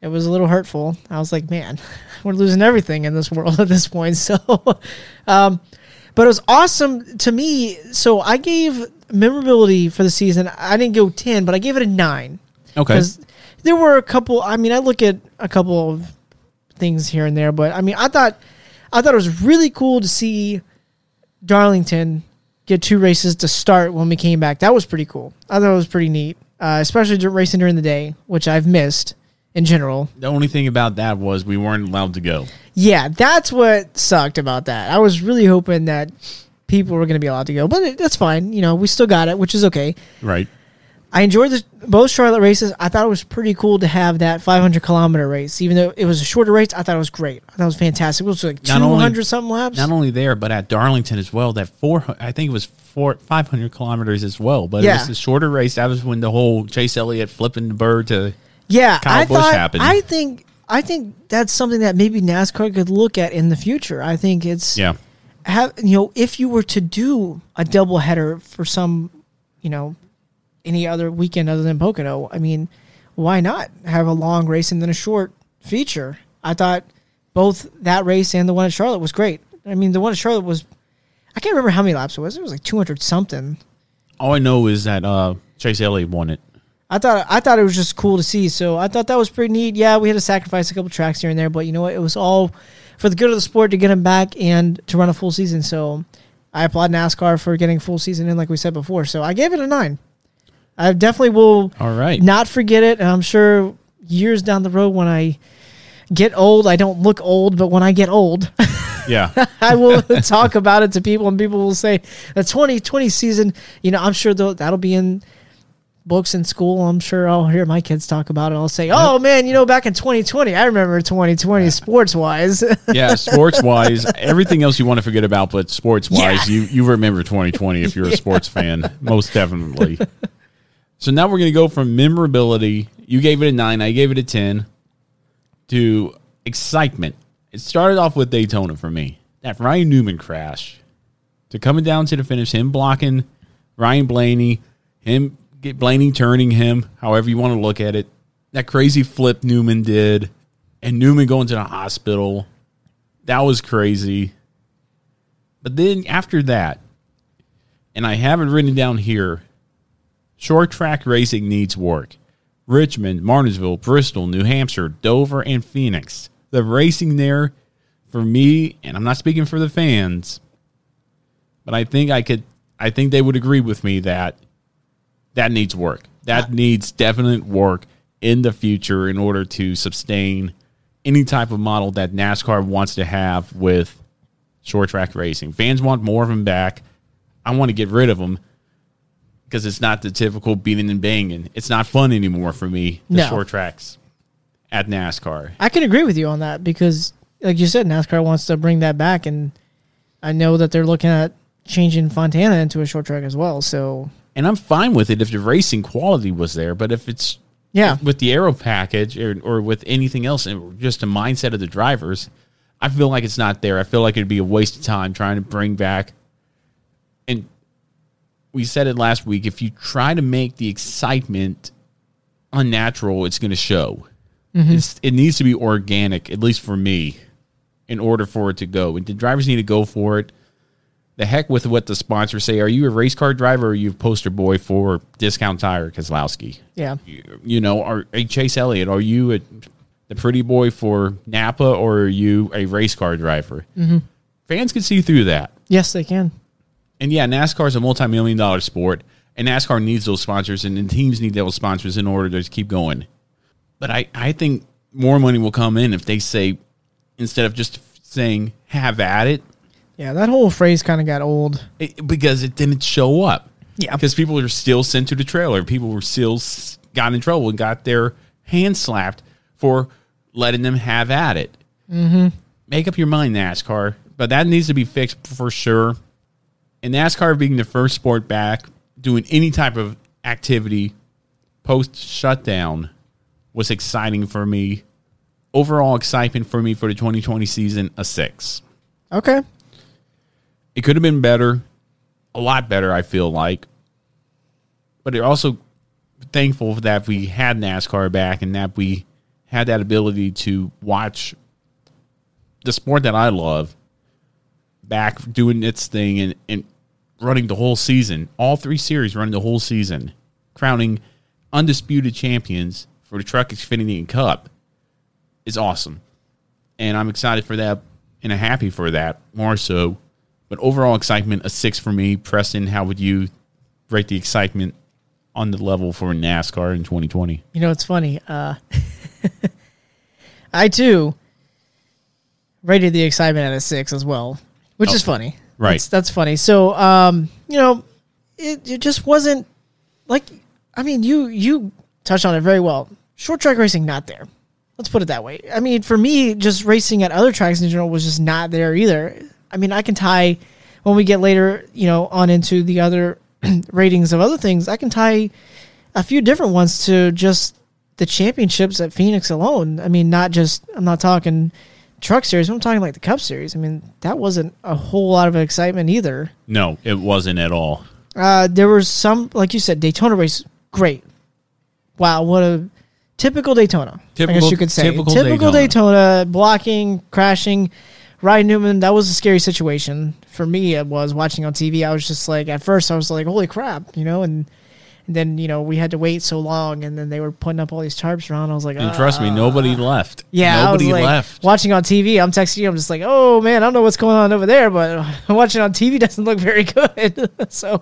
It was a little hurtful. I was like, man, we're losing everything in this world at this point. So, um, but it was awesome to me. So I gave memorability for the season. I didn't go 10, but I gave it a nine. Okay. Because there were a couple, I mean, I look at a couple of things here and there, but I mean, I thought, I thought it was really cool to see Darlington get two races to start when we came back. That was pretty cool. I thought it was pretty neat, uh, especially racing during the day, which I've missed in general. The only thing about that was we weren't allowed to go. Yeah, that's what sucked about that. I was really hoping that people were going to be allowed to go, but it, that's fine. You know, we still got it, which is okay. Right. I enjoyed the, both Charlotte races. I thought it was pretty cool to have that 500 kilometer race, even though it was a shorter race. I thought it was great. I thought it was fantastic. It was like Not only- 200 something laps. Not only there, but at Darlington as well. That four, I think it was four, five hundred kilometers as well. But it was a shorter race. That was when the whole Chase Elliott flipping the bird to Yeah, Kyle I Busch thought. happened. I think. I think that's something that maybe NASCAR could look at in the future. I think it's yeah. have you know if you were to do a double header for some you know any other weekend other than Pocono, I mean, why not have a long race and then a short feature? I thought both that race and the one at Charlotte was great. I mean, the one at Charlotte was I can't remember how many laps it was. It was like 200 something. All I know is that uh, Chase Elliott won it. I thought I thought it was just cool to see. So I thought that was pretty neat. Yeah, we had to sacrifice a couple tracks here and there, but you know what? It was all for the good of the sport to get him back and to run a full season. So I applaud NASCAR for getting full season in, like we said before. So I gave it a nine. I definitely will All right. not forget it, and I'm sure years down the road when I get old, I don't look old, but when I get old, Yeah. I will talk about it to people, and people will say the 2020 season. You know, I'm sure that'll, that'll be in books in school. I'm sure I'll hear my kids talk about it. I'll say, "Oh man, you know, back in 2020, I remember 2020 sports wise." yeah, sports wise, everything else you want to forget about, but sports wise, you you remember 2020 if you're a sports fan, most definitely. So now we're gonna go from memorability. You gave it a nine, I gave it a ten. To excitement. It started off with Daytona for me. That Ryan Newman crash. To coming down to the finish, him blocking Ryan Blaney, him get Blaney turning him, however you want to look at it. That crazy flip Newman did, and Newman going to the hospital. That was crazy. But then after that, and I have it written down here, short track racing needs work. Richmond, Martinsville, Bristol, New Hampshire, Dover, and Phoenix. The racing there, for me, and I'm not speaking for the fans, but I think I could, I think they would agree with me that that needs work. That needs definite work in the future in order to sustain any type of model that NASCAR wants to have with short track racing. Fans want more of them back. I want to get rid of them because it's not the typical beating and banging. It's not fun anymore for me. The No. short tracks at NASCAR. I can agree with you on that because, like you said, NASCAR wants to bring that back, and I know that they're looking at changing Fontana into a short track as well. So And I'm fine with it if the racing quality was there, but if it's Yeah. with the aero package or, or with anything else, and just a mindset of the drivers, I feel like it's not there. I feel like it'd be a waste of time trying to bring back. And we said it last week. If you try to make the excitement unnatural, it's going to show. Mm-hmm. It's, it needs to be organic, at least for me, in order for it to go. And the drivers need to go for it. The heck with what the sponsors say. Are you a race car driver or are you a poster boy for Discount Tire Keselowski? Yeah. You, you know, are a Chase Elliott? Are you a, the pretty boy for Napa or are you a race car driver? Mhm. Fans can see through that. Yes, they can. And yeah, NASCAR is a multi-million dollar sport, and NASCAR needs those sponsors, and the teams need those sponsors in order to keep going. But I, I think more money will come in if they say, instead of just saying "have at it," Yeah, that whole phrase kind of got old. it, because it didn't show up. Yeah. because people were still sent to the trailer. People were still s- got in trouble and got their hands slapped for letting them have at it. Mm-hmm. make up your mind, NASCAR. But that needs to be fixed for sure. And NASCAR being the first sport back doing any type of activity post shutdown was exciting for me. Overall excitement for me for the 2020 season, a six. Okay. It could have been better, a lot better, I feel like. But it also thankful that we had NASCAR back and that we had that ability to watch the sport that I love back doing its thing and, and running the whole season. All three series running the whole season, crowning undisputed champions for the Truck Xfinity Cup is awesome. And I'm excited for that and I'm happy for that more so. But overall excitement, a six for me. Preston, how would you rate the excitement on the level for NASCAR in 2020? You know, it's funny. Uh, I too rated the excitement at a six as well, which is funny. Right. That's, that's funny. So, um, you know, it, it just wasn't like, I mean, you, you touched on it very well. Short track racing, not there. Let's put it that way. I mean, for me, just racing at other tracks in general was just not there either. I mean, I can tie when we get later, you know, on into the other ratings of other things. I can tie a few different ones to just the championships at Phoenix alone. I mean, not just I'm not talking truck series. I'm talking like the Cup series. I mean, that wasn't a whole lot of excitement either. No, it wasn't at all. Uh, there was some, like you said, Daytona race, great. Wow, what a typical Daytona. I guess you could say typical typical Daytona. Daytona. blocking, crashing. Ryan Newman, that was a scary situation for me. It was watching on TV. I was just like, at first, I was like, "Holy crap!" You know, and, and then you know we had to wait so long, and then they were putting up all these tarps around. I was like, And trust me, nobody left. yeah, nobody I was like, left. Watching on TV, I'm texting you. I'm just like, oh man, I don't know what's going on over there, but watching on TV doesn't look very good. so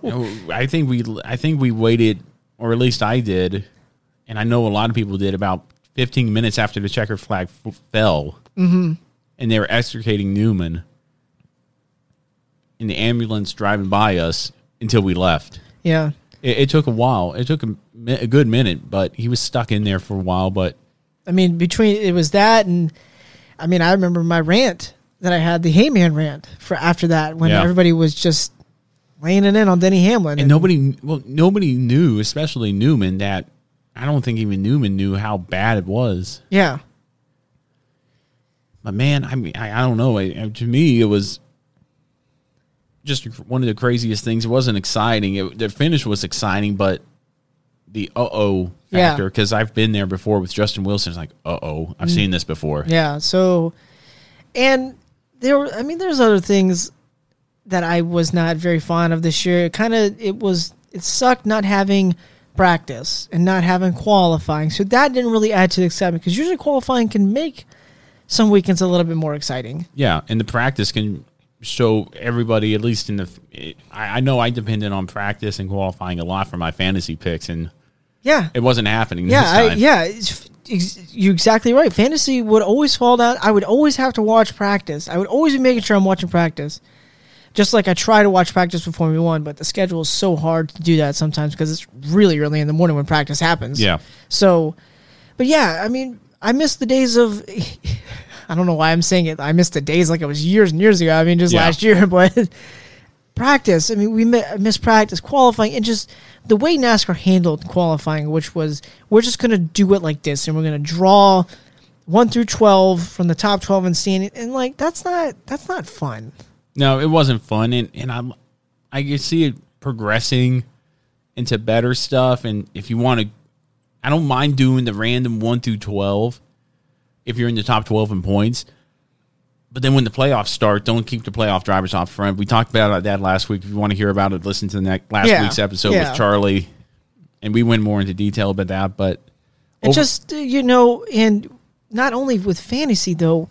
I think we, I think we waited, or at least I did, and I know a lot of people did. About 15 minutes after the checker flag f- fell, Mhm. And they were extricating Newman in the ambulance driving by us until we left. yeah, It, it took a while. It took a, a good minute, but he was stuck in there for a while. But I mean, between it was that and I mean, I remember my rant that I had the Heyman rant for after that when Yeah. everybody was just laying it in on Denny Hamlin. and nobody, well, nobody knew, especially Newman, that I don't think even Newman knew how bad it was. yeah, But man, I mean, I, I don't know. I, to me, it was just one of the craziest things. It wasn't exciting. It, the finish was exciting, but the uh oh factor because I've been there before with Justin Wilson. It's like uh oh, I've Mm. seen this before. yeah. So, and there, were, I mean, there's other things that I was not very fond of this year. It kind of, it was, it sucked not having practice and not having qualifying. So that didn't really add to the excitement because usually qualifying can make some weekends a little bit more exciting. Yeah, and the practice can show everybody at least in the. I, I know I depended on practice and qualifying a lot for my fantasy picks, and Yeah, it wasn't happening. Yeah, this I, yeah, it's, ex- you're exactly right. Fantasy would always fall down. I would always have to watch practice. I would always be making sure I'm watching practice. Just like I try to watch practice for Formula One, but the schedule is so hard to do that sometimes because it's really early in the morning when practice happens. Yeah. So, but yeah, I mean, I miss the days of. I don't know why I'm saying it. I miss the days like it was years and years ago. I mean, just Yeah. last year, but practice. I mean, we mi- missed practice, qualifying, and just the way NASCAR handled qualifying, which was we're just going to do it like this, and we're going to draw one through twelve from the top twelve and standing, and like that's not that's not fun. No, it wasn't fun, and and I I can see it progressing into better stuff. And if you want to, I don't mind doing the random one through twelve if you're in the top twelve in points. But then when the playoffs start, don't keep the playoff drivers off front. We talked about that last week. If you want to hear about it, listen to the next, last Yeah. week's episode Yeah. with Charlie, and we went more into detail about that. But It over- just uh, you know, and not only with fantasy though,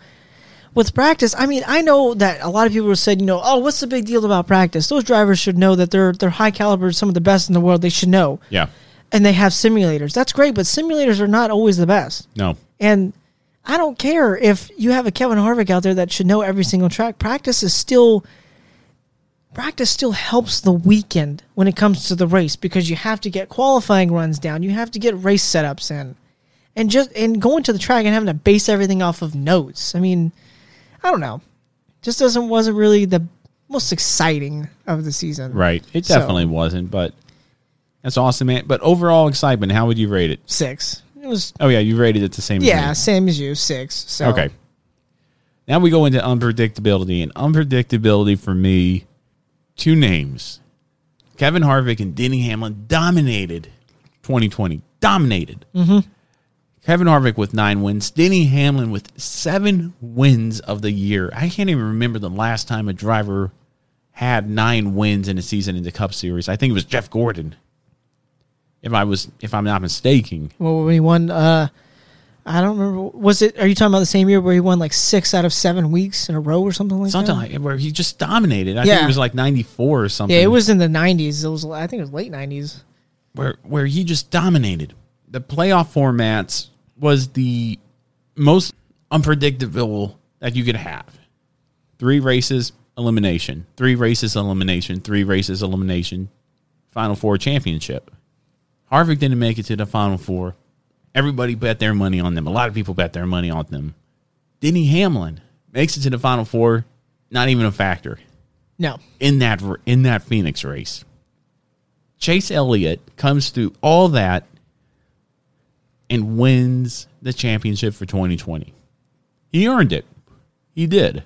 with practice. I mean, I know that a lot of people have said, you know, oh, what's the big deal about practice? Those drivers should know that they're they're high caliber, some of the best in the world. They should know, yeah, and they have simulators. That's great, but simulators are not always the best. no, And I don't care if you have a Kevin Harvick out there that should know every single track. Practice is still practice still helps the weekend when it comes to the race because you have to get qualifying runs down. You have to get race setups in. And just and going to the track and having to base everything off of notes. I mean, I don't know. Just doesn't wasn't really the most exciting of the season. right. It So- definitely wasn't, but that's awesome, man. But overall excitement, how would you rate it? Six. It was Oh yeah, you rated it the same. yeah, me. same as you, six. So Okay. Now we go into unpredictability, and unpredictability for me, two names: Kevin Harvick and Denny Hamlin dominated 2020. Dominated. Mm-hmm. Kevin Harvick with nine wins, Denny Hamlin with seven wins of the year. I can't even remember the last time a driver had nine wins in a season in the Cup Series. I think it was Jeff Gordon. If I was, if I'm not mistaken, Well, when he won, uh, I don't remember. Was it? Are you talking about the same year where he won like six out of seven weeks in a row or something like something that? like where he just dominated. I think it was like '94 or something. yeah, it was in the nineties. It was. I think it was late nineties. where where he just dominated. The playoff formats was the most unpredictable that you could have. Three races, elimination. Three races, elimination. Three races, elimination. Final four championship. Harvick didn't make it to the final four. Everybody bet their money on them. A lot of people bet their money on them. Denny Hamlin makes it to the final four, not even a factor No, in that in that Phoenix race. Chase Elliott comes through all that and wins the championship for 2020. He earned it. He did.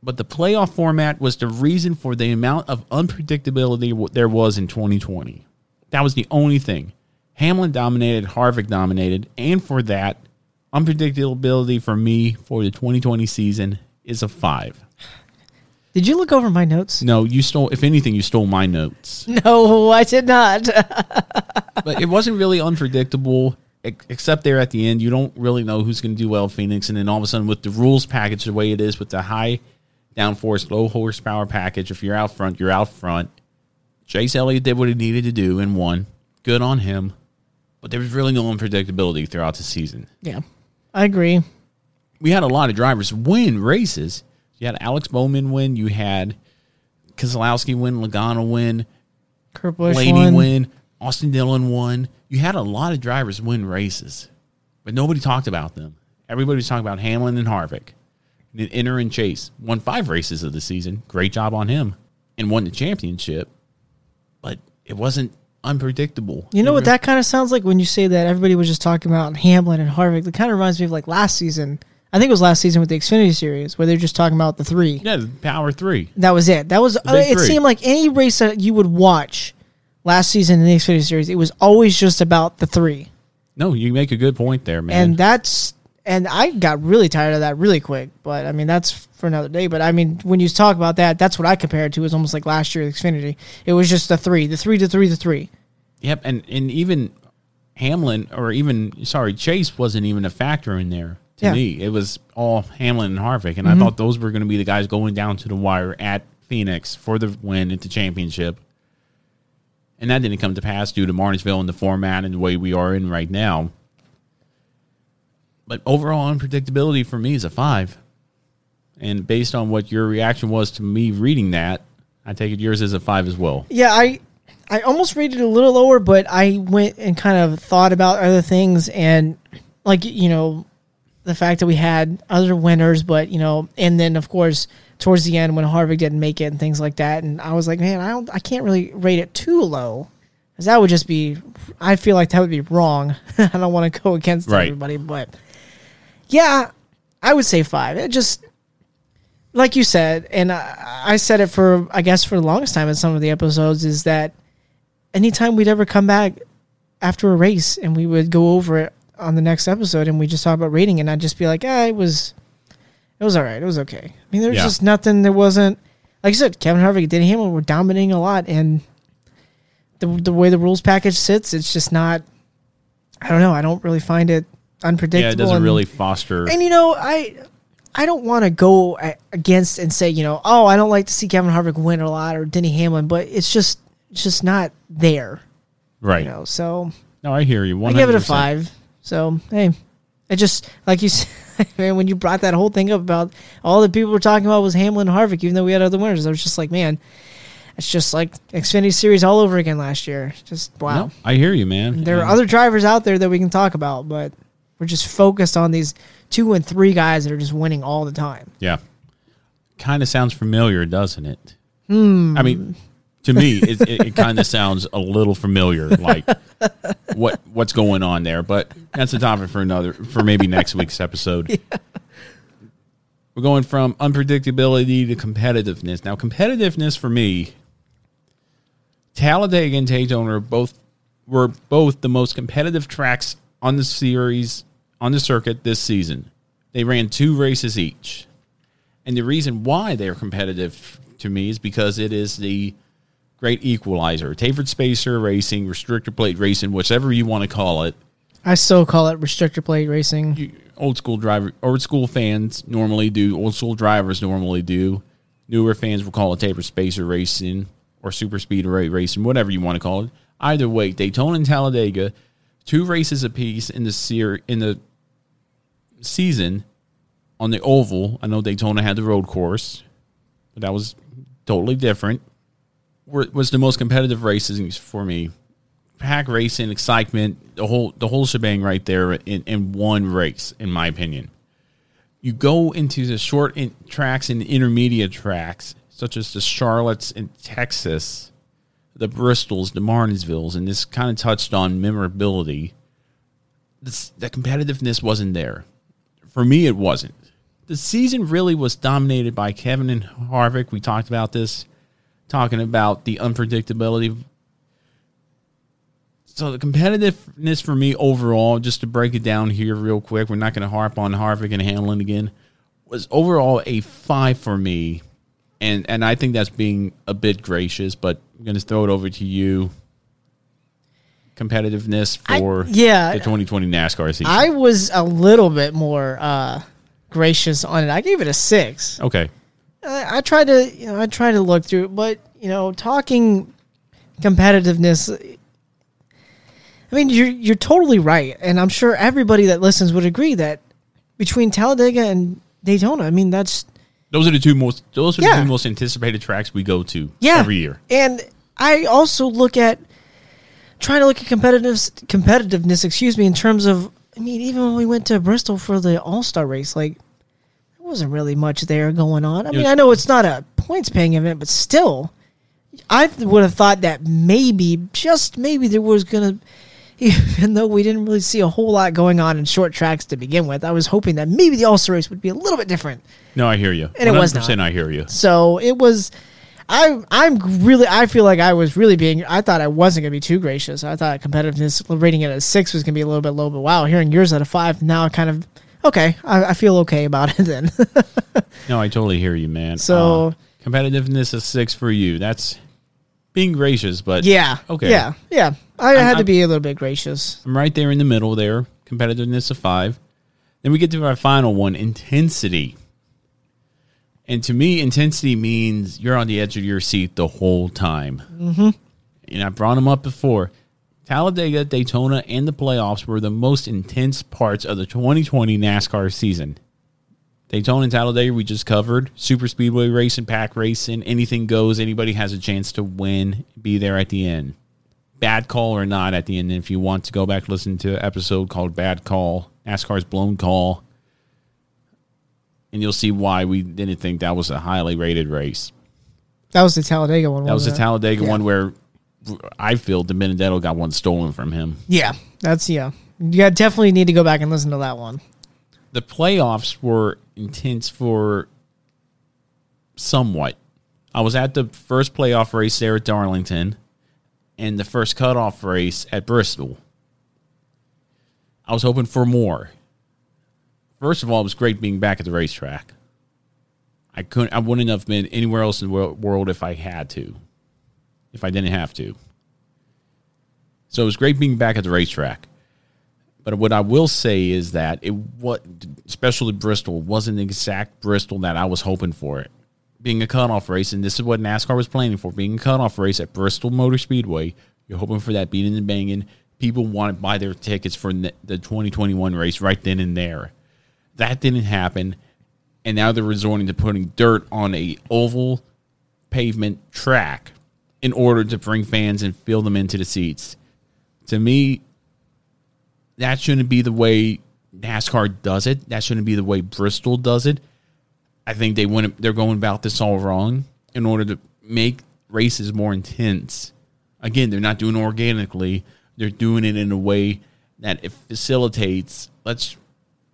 But the playoff format was the reason for the amount of unpredictability there was in 2020. That was the only thing. Hamlin dominated, Harvick dominated, and for that, unpredictability for me for the 2020 season is a five. did you look over my notes? No, you stole. If anything, you stole my notes. No, I did not. But it wasn't really unpredictable, except there at the end. You don't really know who's going to do well, Phoenix, and then all of a sudden, with the rules package the way it is, with the high downforce, low horsepower package, if you're out front, you're out front. Chase Elliott did what he needed to do and won. Good on him. But there was really no unpredictability throughout the season. yeah, I agree. we had a lot of drivers win races. You had Alex Bowman win. You had Keselowski win. Logano win. Kurt Busch won. win. Austin Dillon won. You had a lot of drivers win races, but nobody talked about them. Everybody was talking about Hamlin and Harvick. And then Inner and Chase won five races of the season. Great job on him, and won the championship. It wasn't unpredictable. You know what that kind of sounds like when you say that everybody was just talking about Hamlin and Harvick. It kind of reminds me of like last season. I think it was last season with the Xfinity Series where they're just talking about the three. Yeah, the Power Three. That was it. That was. Uh, it three. seemed like any race that you would watch last season in the Xfinity Series, it was always just about the three, No, you make a good point there, man. and that's. And I got really tired of that really quick. But I mean, that's for another day. But I mean, when you talk about that, that's what I compare it to. Is almost like last year Xfinity. It was just the three, the three, the three, the three. Yep, and and even Hamlin or even sorry Chase wasn't even a factor in there to Yeah. me. It was all Hamlin and Harvick, and I mm-hmm. thought those were going to be the guys going down to the wire at Phoenix for the win at the championship. And that didn't come to pass due to Martinsville and the format and the way we are in right now. But overall unpredictability for me is a five. And based on what your reaction was to me reading that, I take it yours is a five as well. Yeah, I I almost rated it a little lower, but I went and kind of thought about other things and like you know the fact that we had other winners, but you know, and then of course towards the end when Harvick didn't make it and things like that, and I was like, man, I don't, I can't really rate it too low, because that would just be, I feel like that would be wrong. I don't want to go against Right. everybody, but yeah, I would say five. It just like you said, and I, I said it for I guess for the longest time in some of the episodes is that anytime we'd ever come back after a race and we would go over it on the next episode and we just talk about rating and I'd just be like, ah, it was It was all right. It was okay. I mean, there was Yeah. just nothing. There wasn't, like I said, Kevin Harvick and Denny Hamlin were dominating a lot, and the the way the rules package sits, it's just not. I don't know. I don't really find it unpredictable. Yeah, it doesn't and- really foster. And you know, I I don't want to go against and say, you know, oh, I don't like to see Kevin Harvick win a lot or Denny Hamlin, but it's just it's just not there. right. You know, so No, I hear you. 100%. I give it a five. So hey, it just like you said, man, when you brought that whole thing up about all the people were talking about was Hamlin and Harvick, even though we had other winners, I was just like, man, it's just like Xfinity Series all over again last year. Just wow. No, I hear you, man. There are other drivers out there that we can talk about, but we're just focused on these two and three guys that are just winning all the time. Yeah. Kind of sounds familiar, doesn't it? Hmm. I mean, to me, it, it, it kind of sounds a little familiar, like what what's going on there. But that's a topic for another, for maybe next week's episode. We're going from unpredictability to competitiveness. Now, competitiveness for me, Talladega and Daytona are both were both the most competitive tracks on the series on the circuit this season. They ran two races each. And the reason why they're competitive to me is because it is the great equalizer. Tapered spacer racing, restrictor plate racing, whichever you want to call it. I still call it restrictor plate racing. Old school driver, old school fans normally do. Old school drivers normally do. Newer fans will call it tapered spacer racing or super speed ra- racing, whatever you want to call it. Either way, Daytona and Talladega, two races apiece in the ser- in the season on the oval. I know Daytona had the road course, but that was totally different. Was the most competitive races for me. Pack racing, excitement, the whole the whole shebang right there in, in one race, in my opinion. You go into the short in, tracks and intermediate tracks, such as the Charlottes in Texas, the Bristols, the Martinsvilles, and this kind of touched on memorability. This, the competitiveness wasn't there. For me, it wasn't. The season really was dominated by Kevin and Harvick. We talked about this, talking about the unpredictability. So the competitiveness for me overall, just to break it down here real quick, we're not going to harp on Harvick and Hamlin again, was overall a five for me, and and I think that's being a bit gracious. But I'm going to throw it over to you. Competitiveness I- for yeah. the 2020 NASCAR season. I was a little bit more uh, gracious on it. I gave it a six. okay, I, I tried to, you know, I tried to look through, but you know, talking competitiveness. I mean, you're you're totally right, and I'm sure everybody that listens would agree that between Talladega and Daytona, I mean, that's those are the two most those are Yeah. the two most anticipated tracks we go to yeah every year. And I also look at trying to look at competitiveness, competitiveness, excuse me, in terms of. I mean, even when we went to Bristol for the All Star race, like there wasn't really much there going on. I mean, was- I know it's not a points paying event, but still, I would have thought that maybe, just maybe, there was gonna. Even though we didn't really see a whole lot going on in short tracks to begin with, I was hoping that maybe the All Star race would be a little bit different. No, I hear you. And it was not. 100% I hear you. So it was. I I'm really I feel like I was really being I thought I wasn't gonna be too gracious. I thought competitiveness rating it at a six was gonna be a little bit low, but wow, hearing yours at a five now kind of okay. I, I feel okay about it then. No, I totally hear you, man. So- Uh, competitiveness is six for you. That's being gracious, but yeah. okay. Yeah. Yeah. I I'm- had to I'm- be a little bit gracious. I'm right there in the middle there. Competitiveness of five. Then we get to our final one, intensity. And to me, intensity means you're on the edge of your seat the whole time. Mm-hmm. And I brought them up before. Talladega, Daytona, and the playoffs were the most intense parts of the 2020 NASCAR season. Daytona and Talladega, we just covered. Super speedway racing, pack racing, anything goes. Anybody has a chance to win, be there at the end. Bad call or not at the end. If you want to go back, listen to an episode called Bad Call, NASCAR's Blown Call, and you'll see why we didn't think that was a highly rated race. That was the Talladega one. That was the it? Talladega Yeah. one where I feel DiBenedetto got one stolen from him. Yeah. That's yeah. You definitely need to go back and listen to that one. The playoffs were intense for somewhat. I was at the first playoff race there at Darlington and the first cutoff race at Bristol. I was hoping for more. First of all, it was great being back at the racetrack. I couldn't. I wouldn't have been anywhere else in the world if I had to. If I didn't have to. So it was great being back at the racetrack. But what I will say is that it what especially Bristol wasn't the exact Bristol that I was hoping for it. Being a cutoff race, and this is what NASCAR was planning for, being a cutoff race at Bristol Motor Speedway. You're hoping for that beating and banging. People want to buy their tickets for the 2021 race right then and there. That didn't happen, and now they're resorting to putting dirt on a oval pavement track in order to bring fans and fill them into the seats. To me, that shouldn't be the way NASCAR does it. That shouldn't be the way Bristol does it. I think they went they're going about this all wrong in order to make races more intense. Again, they're not doing it organically. They're doing it in a way that it facilitates let's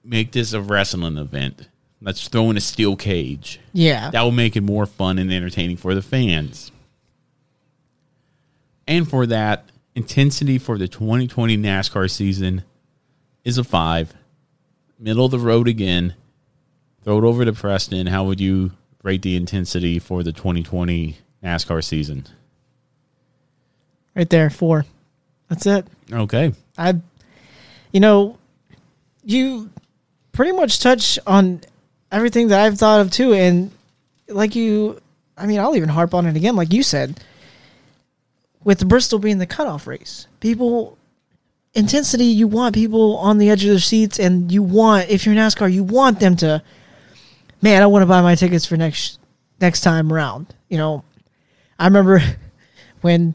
make this a wrestling event. Let's throw in a steel cage. Yeah. That will make it more fun and entertaining for the fans. And for that, intensity for the 2020 NASCAR season is a five. Middle of the road again. Throw it over to Preston. How would you rate the intensity for the 2020 NASCAR season? Right there, four. That's it. Okay. I, you know, you pretty much touch on everything that I've thought of too, and like you, I mean, I'll even harp on it again, like you said, with Bristol being the cutoff race, people intensity. You want people on the edge of their seats, and you want if you're NASCAR, you want them to. Man, I want to buy my tickets for next next time around. You know, I remember when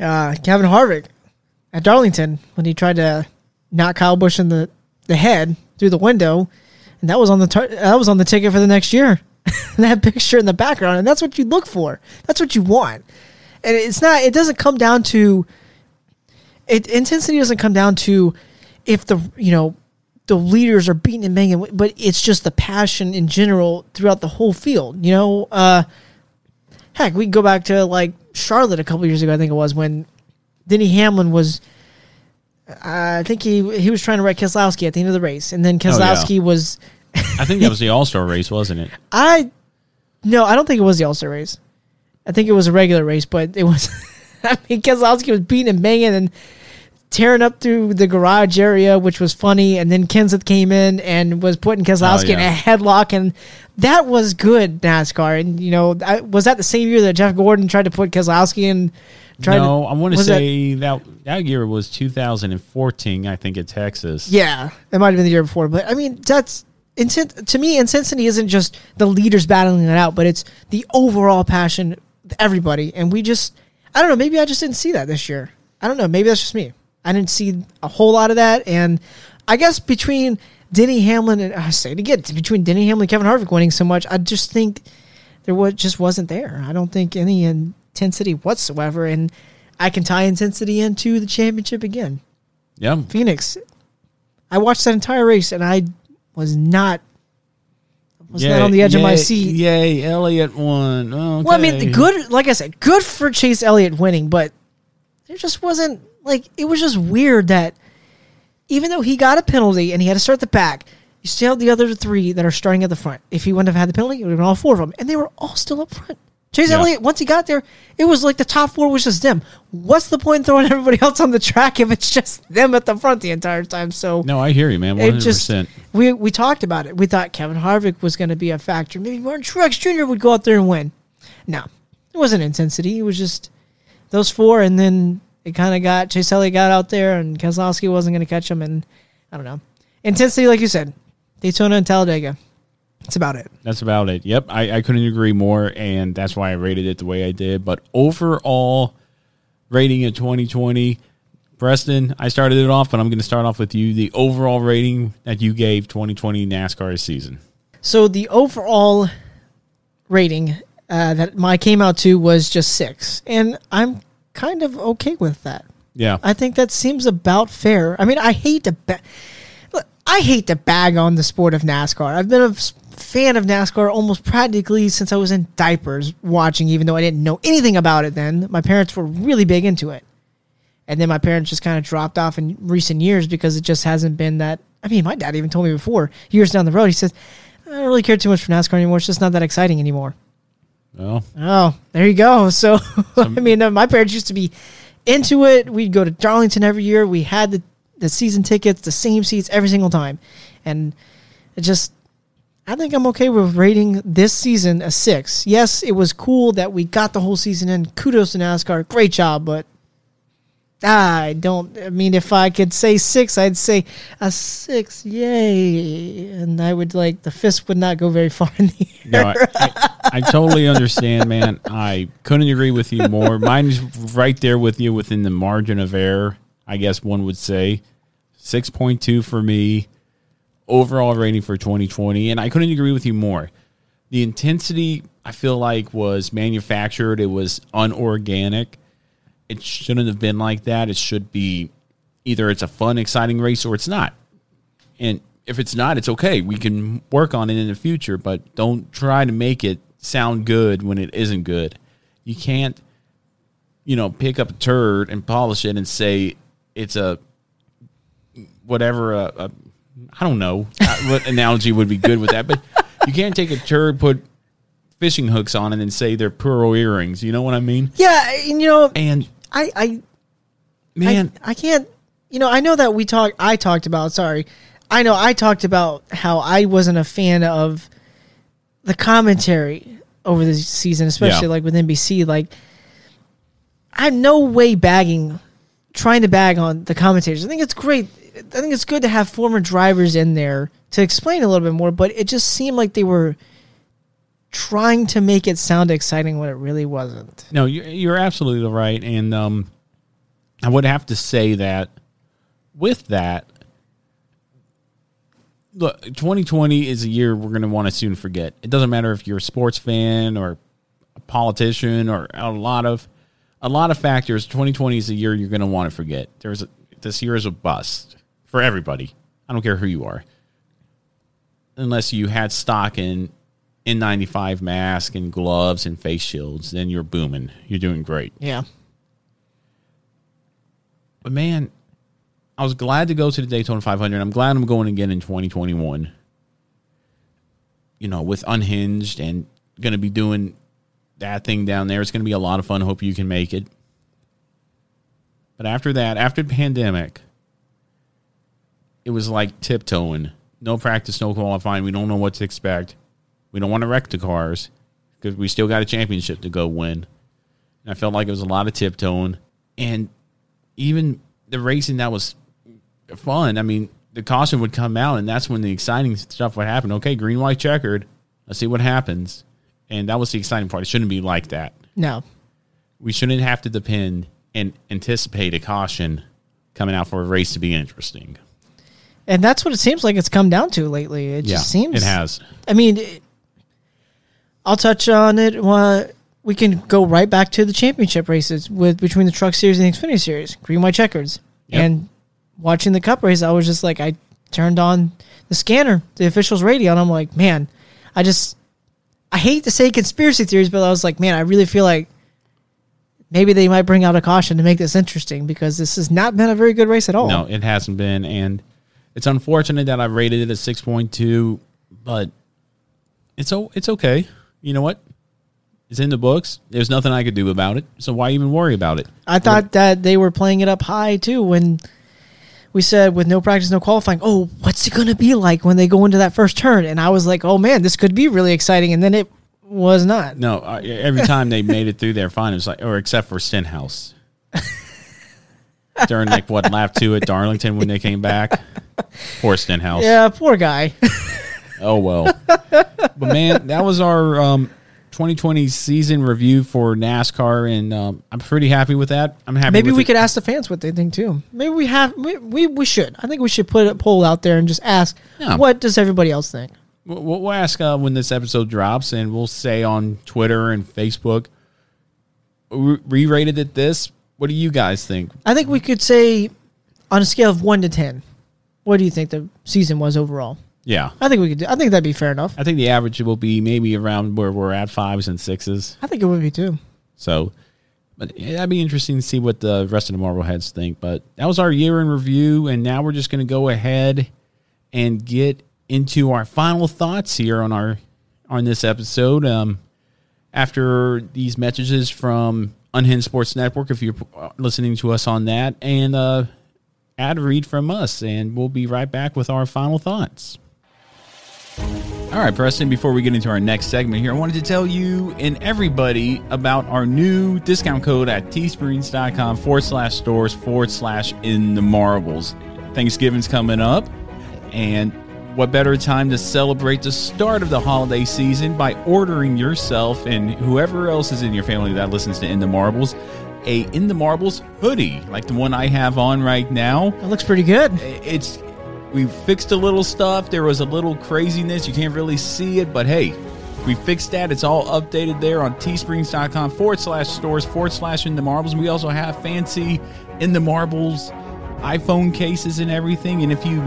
Uh, Kevin Harvick at Darlington when he tried to knock Kyle Busch in the, the head through the window, and that was on the tar- that was on the ticket for the next year. that picture in the background, and that's what you look for. That's what you want, and it's not. It doesn't come down to. It intensity doesn't come down to if the you know the leaders are beating and banging, but it's just the passion in general throughout the whole field. You know, uh, heck, we can go back to like Charlotte a couple years ago. I think it was when Denny Hamlin was. Uh, I think he he was trying to wreck Keselowski at the end of the race, and then Oh, yeah. Keselowski was. I think that was the All Star race, wasn't it? I no, I don't think it was the All Star race. I think it was a regular race, but it was. I mean, Keselowski was beating and banging and tearing up through the garage area, which was funny. And then Kenseth came in and was putting Keselowski oh, in Oh, yeah. a headlock, and that was good NASCAR. And you know, I, was that the same year that Jeff Gordon tried to put Keselowski in? Tried no, I want to was that- say that, that year was 2014, I think, at Texas. Yeah, it might have been the year before, but I mean that's to me. Intensity isn't just the leaders battling it out, but it's the overall passion, everybody, and we just I don't know. Maybe I just didn't see that this year. I don't know. Maybe that's just me. I didn't see a whole lot of that, and I guess between Denny Hamlin and I say it again between Denny Hamlin and Kevin Harvick winning so much, I just think there was just wasn't there. I don't think any intensity whatsoever, and I can tie intensity into the championship again. Yeah. Phoenix. I watched that entire race and I was not was not on the edge of my seat. Yay, Elliott won. Okay. Well, I mean, good. Like I said, good for Chase Elliott winning, but there just wasn't like it was just weird that even though he got a penalty and he had to start the back, you still have the other three that are starting at the front. If he wouldn't have had the penalty, it would have been all four of them, and they were all still up front. Chase Yeah. Elliott, once he got there, it was like the top four was just them. What's the point in throwing everybody else on the track if it's just them at the front the entire time? So No, I hear you, man. it 100%. just we we talked about it. We thought Kevin Harvick was going to be a factor. Maybe Martin Truex Jr. would go out there and win. No, it wasn't intensity. It was just those four, and then it kind of got Chase Elliott got out there, and Keselowski wasn't going to catch him, and I don't know intensity, like you said, Daytona and Talladega. That's about it. That's about it. Yep, I, I couldn't agree more, and that's why I rated it the way I did. But overall rating of 2020, Preston, I started it off, but I'm going to start off with you. The overall rating that you gave 2020 NASCAR season. So the overall rating uh, that my came out to was just six, and I'm kind of okay with that. Yeah. I think that seems about fair. I mean, I hate to ba- look, I hate to bag on the sport of NASCAR. I've been a fan of NASCAR almost practically since I was in diapers watching, even though I didn't know anything about it then. My parents were really big into it. And then my parents just kind of dropped off in recent years because it just hasn't been that. I mean, my dad even told me before, years down the road, he says, I don't really care too much for NASCAR anymore. It's just not that exciting anymore. Well, Oh, there you go. So, I mean, uh, my parents used to be into it. We'd go to Darlington every year. We had the, the season tickets, the same seats every single time. And it just, I think I'm okay with rating this season a six. Yes, it was cool that we got the whole season in. Kudos to NASCAR. Great job. But I don't, I mean, if I could say six, I'd say a six. Yay. And I would like, the fist would not go very far in the air. no, I, I, I totally understand, man. I couldn't agree with you more. Mine's right there with you within the margin of error, I guess one would say. 6.2 for me, overall rating for 2020. And I couldn't agree with you more. The intensity, I feel like, was manufactured, it was unorganic. It shouldn't have been like that. It should be either it's a fun, exciting race or it's not. And if it's not, it's okay. We can work on it in the future, but don't try to make it sound good when it isn't good. You can't, you know, pick up a turd and polish it and say it's a whatever. A, a I don't know what analogy would be good with that, but you can't take a turd, put fishing hooks on it, and say they're pearl earrings. You know what I mean? Yeah, and you know, And I, I, man, I, I can't. You know, I know that we talked. I talked about. Sorry, I know I talked about how I wasn't a fan of the commentary over the season, especially Yeah. like with NBC. Like, I'm no way bagging, trying to bag on the commentators. I think it's great. I think it's good to have former drivers in there to explain a little bit more. But it just seemed like they were trying to make it sound exciting when it really wasn't. No, you're, absolutely right. And um, I would have to say that with that, look, 2020 is a year we're going to want to soon forget. It doesn't matter if you're a sports fan or a politician or a lot of a lot of factors. 2020 is a year you're going to want to forget. There's a, this year is a bust for everybody. I don't care who you are, unless you had stock in N95 mask and gloves and face shields, then you're booming. You're doing great. Yeah. But man, I was glad to go to the Daytona 500. I'm glad I'm going again in 2021. You know, with Unhinged and going to be doing that thing down there. It's going to be a lot of fun. Hope you can make it. But after that, after the pandemic, it was like tiptoeing. No practice, no qualifying. We don't know what to expect. We don't want to wreck the cars because we still got a championship to go win. And I felt like it was a lot of tiptoeing. And even the racing that was fun, I mean, the caution would come out, and that's when the exciting stuff would happen. Okay, green, white, checkered. Let's see what happens. And that was the exciting part. It shouldn't be like that. No. We shouldn't have to depend and anticipate a caution coming out for a race to be interesting. And that's what it seems like it's come down to lately. It yeah, just seems it has. I mean, it- I'll touch on it. Uh, we can go right back to the championship races with between the Truck Series and the Xfinity Series, green, white, checkers, Yep. and watching the Cup race. I was just like, I turned on the scanner, the officials' radio, and I'm like, man, I just, I hate to say conspiracy theories, but I was like, man, I really feel like maybe they might bring out a caution to make this interesting because this has not been a very good race at all. No, it hasn't been, and it's unfortunate that I've rated it at six point two, but it's o- it's okay. You know what? It's in the books. There's nothing I could do about it. So why even worry about it? I thought that they were playing it up high too when we said with no practice, no qualifying. Oh, what's it going to be like when they go into that first turn? And I was like, oh man, this could be really exciting. And then it was not. No, every time they made it through there, fine. It was like, or except for Stenhouse during like what lap two at Darlington when they came back. Poor Stenhouse. Yeah, poor guy. Oh well. but man, that was our um, 2020 season review for NASCAR, and um, I'm pretty happy with that. I'm happy. Maybe with we it. could ask the fans what they think too. Maybe we have. We we, we should. I think we should put a poll out there and just ask, Yeah. what does everybody else think? We'll, we'll ask uh, when this episode drops, and we'll say on Twitter and Facebook. We rated it this. What do you guys think? I think we could say on a scale of one to ten, what do you think the season was overall? Yeah, I think we could. Do, I think that'd be fair enough. I think the average will be maybe around where we're at fives and sixes. I think it would be too. So, but that'd be interesting to see what the rest of the Marbleheads think. But that was our year in review, and now we're just going to go ahead and get into our final thoughts here on our on this episode. Um, after these messages from Unhinged Sports Network, if you're listening to us on that, and uh, ad read from us, and we'll be right back with our final thoughts. All right, Preston, before we get into our next segment here, I wanted to tell you and everybody about our new discount code at teesprings.com forward slash stores forward slash in the marbles. Thanksgiving's coming up, and what better time to celebrate the start of the holiday season by ordering yourself and whoever else is in your family that listens to In the Marbles a In the Marbles hoodie, like the one I have on right now. It looks pretty good. It's we fixed a little stuff. There was a little craziness. You can't really see it, but hey, we fixed that. It's all updated there on teesprings.com forward slash stores forward slash in the marbles. We also have fancy in the marbles iPhone cases and everything. And if you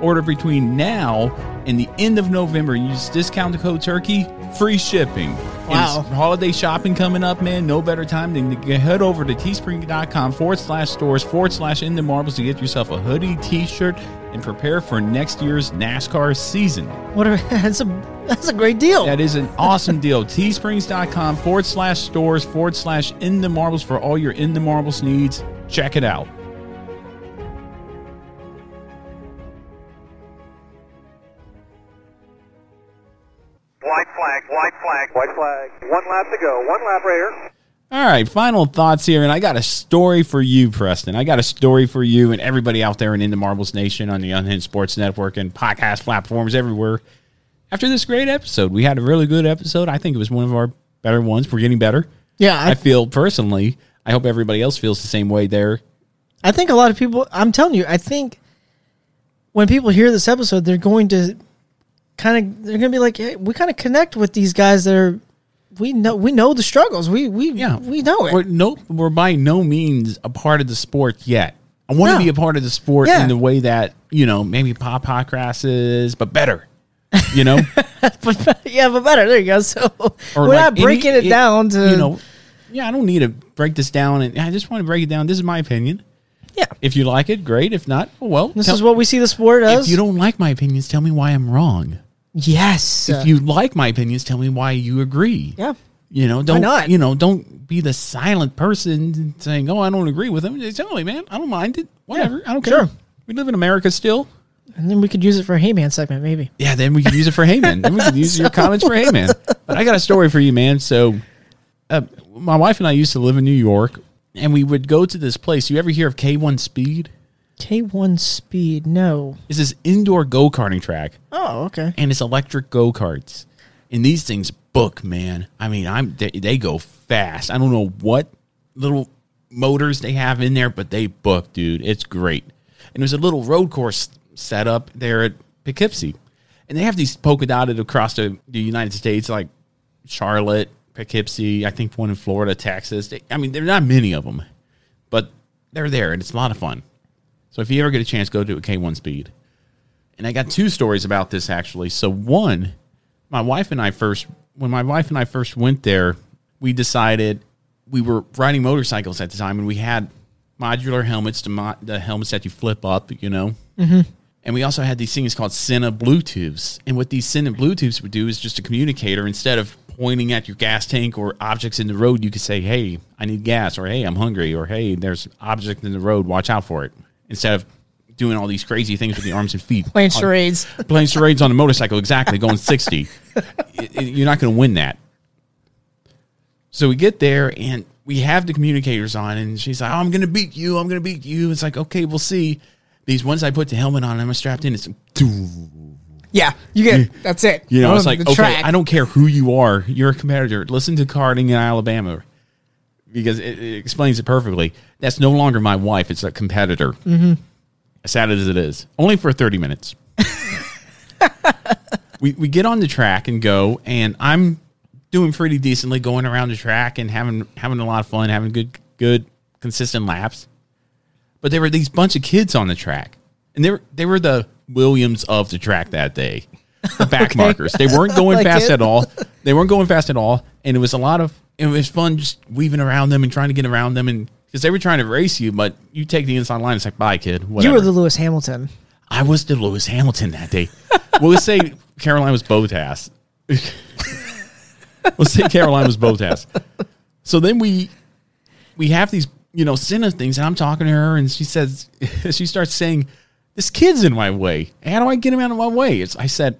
order between now and the end of November and use discount code turkey, free shipping. Wow. Holiday shopping coming up, man. No better time than to head over to teespring.com forward slash stores forward slash in the marbles to get yourself a hoodie, t shirt, and prepare for next year's NASCAR season. What a, that's a that's a great deal. That is an awesome deal. Teesprings.com forward slash stores forward slash in the marbles for all your in the marbles needs. Check it out. White flag, white flag, white flag. One lap to go. One lap right here. All right, final thoughts here, and I got a story for you, Preston. I got a story for you and everybody out there and in the Marbles Nation on the Unhinged Sports Network and podcast platforms everywhere. After this great episode, we had a really good episode. I think it was one of our better ones. We're getting better. Yeah, I, I, feel personally. I hope everybody else feels the same way there. I think a lot of people. I'm telling you, I think when people hear this episode, they're going to kind of they're going to be like, hey, we kind of connect with these guys that are we know we know the struggles. We we Yeah, we know it. We're no, we're by no means a part of the sport yet. I want to No. be a part of the sport Yeah. in the way that you know maybe Pop Podcast is, but better. You know, but yeah, but better. There you go. So Or we're like not breaking any- it down to you know. Yeah, I don't need to break this down, and I just want to break it down. This is my opinion. Yeah. If you like it, great. If not, well. This tell- is what we see the sport as. If you don't like my opinions, tell me why I'm wrong. Yes. If you like my opinions, tell me why you agree. yeah. You know, don't not? you know, don't be the silent person saying, "Oh, I don't agree with him." Just tell me, man, I don't mind it. Whatever, I don't sure. care. We live in America still. And then we could use it for a Hey Man segment, maybe. Yeah, then we could use it for Heyman. then we could use your comments for Heyman. But I got a story for you, man. So, uh, my wife and I used to live in New York, and we would go to this place. You ever hear of K1 Speed? K1 Speed, no. It's this indoor go karting track. Oh, okay. and it's electric go karts. And these things book, man. I mean, I'm they, they go fast. I don't know what little motors they have in there, but they book, dude. It's great. And there's a little road course set up there at Poughkeepsie, and they have these polka dotted across the, the United States, like Charlotte, Poughkeepsie. I think one in Florida, Texas. They, I mean, there are not many of them, but they're there, and it's a lot of fun. So if you ever get a chance, go to a K1 Speed. And I got two stories about this actually. So one, my wife and I first when my wife and I first went there, we decided we were riding motorcycles at the time and we had modular helmets, the, mo- the helmets that you flip up, you know. Mhm. And we also had these things called Sena Bluetooths. And what these Sena Bluetooths would do is just a communicator. Instead of pointing at your gas tank or objects in the road, you could say, hey, I need gas, or hey, I'm hungry, or hey, there's object in the road, watch out for it. Instead of doing all these crazy things with the arms and feet. Playing On- charades. playing charades on a motorcycle, exactly, going 60. Y- y- You're not going to win that. So we get there and we have the communicators on, and she's like, oh, I'm going to beat you. I'm going to beat you. It's like, okay, we'll see. These ones I put the helmet on, and I'm strapped in. It's, Yeah, you get that's it. you know, it's like, okay, track. I don't care who you are. You're a competitor. Listen to karting in Alabama because it, it explains it perfectly. That's no longer my wife. It's a competitor. Mhm. As sad as it is. Only for 30 minutes. we we get on the track and go, and I'm doing pretty decently going around the track and having having a lot of fun, having good good consistent laps. But there were these bunch of kids on the track, and they were they were the Williams of the track that day, the back Okay. markers. They weren't going Like fast it. at all. They weren't going fast at all, and it was a lot of it was fun just weaving around them and trying to get around them, and because they were trying to race you, but you take the inside line, it's like bye kid. Whatever. You were the Lewis Hamilton. I was the Lewis Hamilton that day. well, let's say Caroline was Bottas. let's say Caroline was Bottas. So then we we have these, you know, Sena things, and I'm talking to her, and she says she starts saying, "This kid's in my way. How do I get him out of my way?" It's, I said,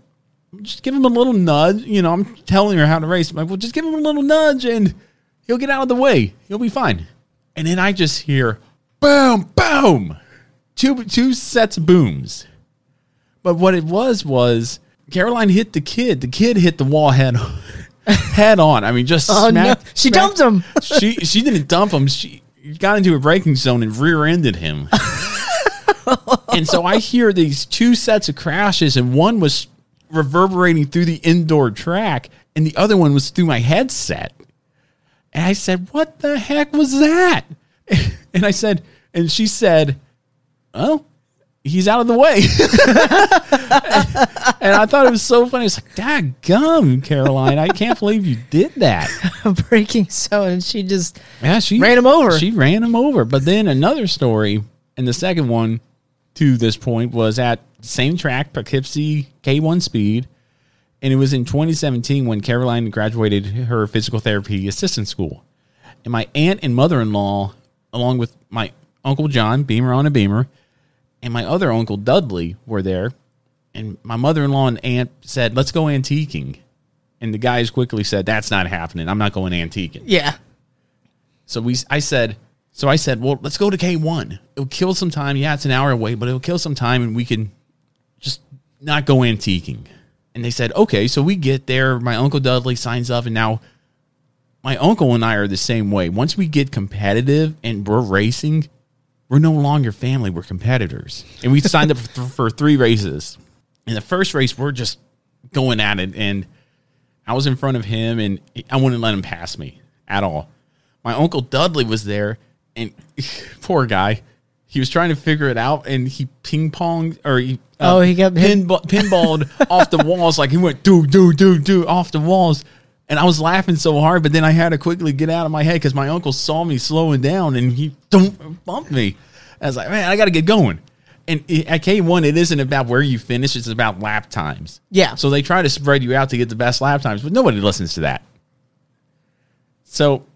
"Just give him a little nudge." You know, I'm telling her how to race. I'm like, well, just give him a little nudge, and he'll get out of the way. He'll be fine. And then I just hear, boom, boom, two two sets of booms. But what it was was Caroline hit the kid. The kid hit the wall head head on. I mean, just Oh, no. She smacked- dumped him. she she didn't dump him. She got into a braking zone and rear-ended him. and so I hear these two sets of crashes, and one was reverberating through the indoor track, and the other one was through my headset. And I said, "What the heck was that?" And I said, and she said, "Oh, he's out of the way." and I thought it was so funny. It's like, "Dad, gum, Caroline! I can't believe you did that." breaking so and she just Yeah, she ran him over. She ran him over. But then another story, and the second one to this point was at same track, Poughkeepsie K1 Speed, and it was in 2017 when Caroline graduated her physical therapy assistant school. And my aunt and mother-in-law, along with my uncle John, Beamer on a Beamer, and my other uncle Dudley were there. And my mother-in-law and aunt said, "Let's go antiquing." And the guys quickly said, "That's not happening. I'm not going antiquing." yeah. So we, I said, so I said, well, let's go to K one. It'll kill some time. Yeah, it's an hour away, but it'll kill some time, and we can just not go antiquing. And they said, okay. So we get there. My uncle Dudley signs up, and now my uncle and I are the same way. Once we get competitive and we're racing, we're no longer family. We're competitors, and we signed up for, for three races. In the first race, we're just going at it, and I was in front of him, and I wouldn't let him pass me at all. My uncle Dudley was there, and poor guy, he was trying to figure it out, and he ping ponged or he uh, Oh, he got pin, pinballed off the walls like he went do do do do off the walls. And I was laughing so hard, but then I had to quickly get out of my head because my uncle saw me slowing down and he don't bumped me. I was like, man, I got to get going. And at K1, it isn't about where you finish; it's about lap times. Yeah. So they try to spread you out to get the best lap times, but nobody listens to that. So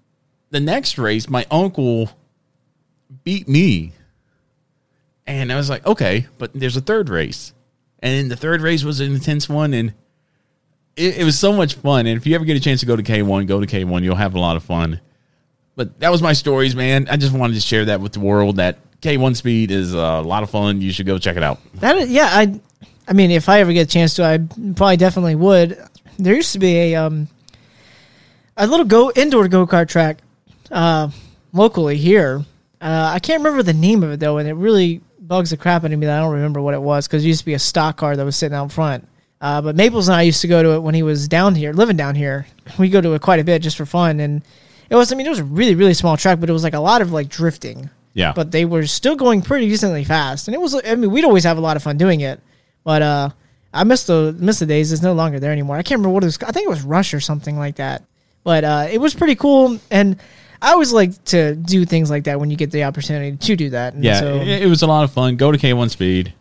the next race, my uncle beat me. And I was like, okay, but there's a third race. And the third race was an intense one. And it, it was so much fun. And if you ever get a chance to go to K1, go to K1. You'll have a lot of fun. But that was my stories, man. I just wanted to share that with the world that K1 Speed is a lot of fun. You should go check it out. That is, yeah, I I mean, if I ever get a chance to, I probably definitely would. There used to be a um a little go indoor go kart track uh, locally here. Uh, I can't remember the name of it though, and it really bugs the crap out of me that I don't remember what it was because it used to be a stock car that was sitting out front. Uh, but Maples and I used to go to it when he was down here, living down here. We go to it quite a bit just for fun, and it was. I mean, it was a really really small track, but it was like a lot of like drifting. Yeah. But they were still going pretty decently fast, and it was. I mean, we'd always have a lot of fun doing it. But uh, I missed the missed the days. It's no longer there anymore. I can't remember what it was. I think it was Rush or something like that. But uh, it was pretty cool, and I always like to do things like that when you get the opportunity to do that. And Yeah, so it, it was a lot of fun. Go to K1 Speed.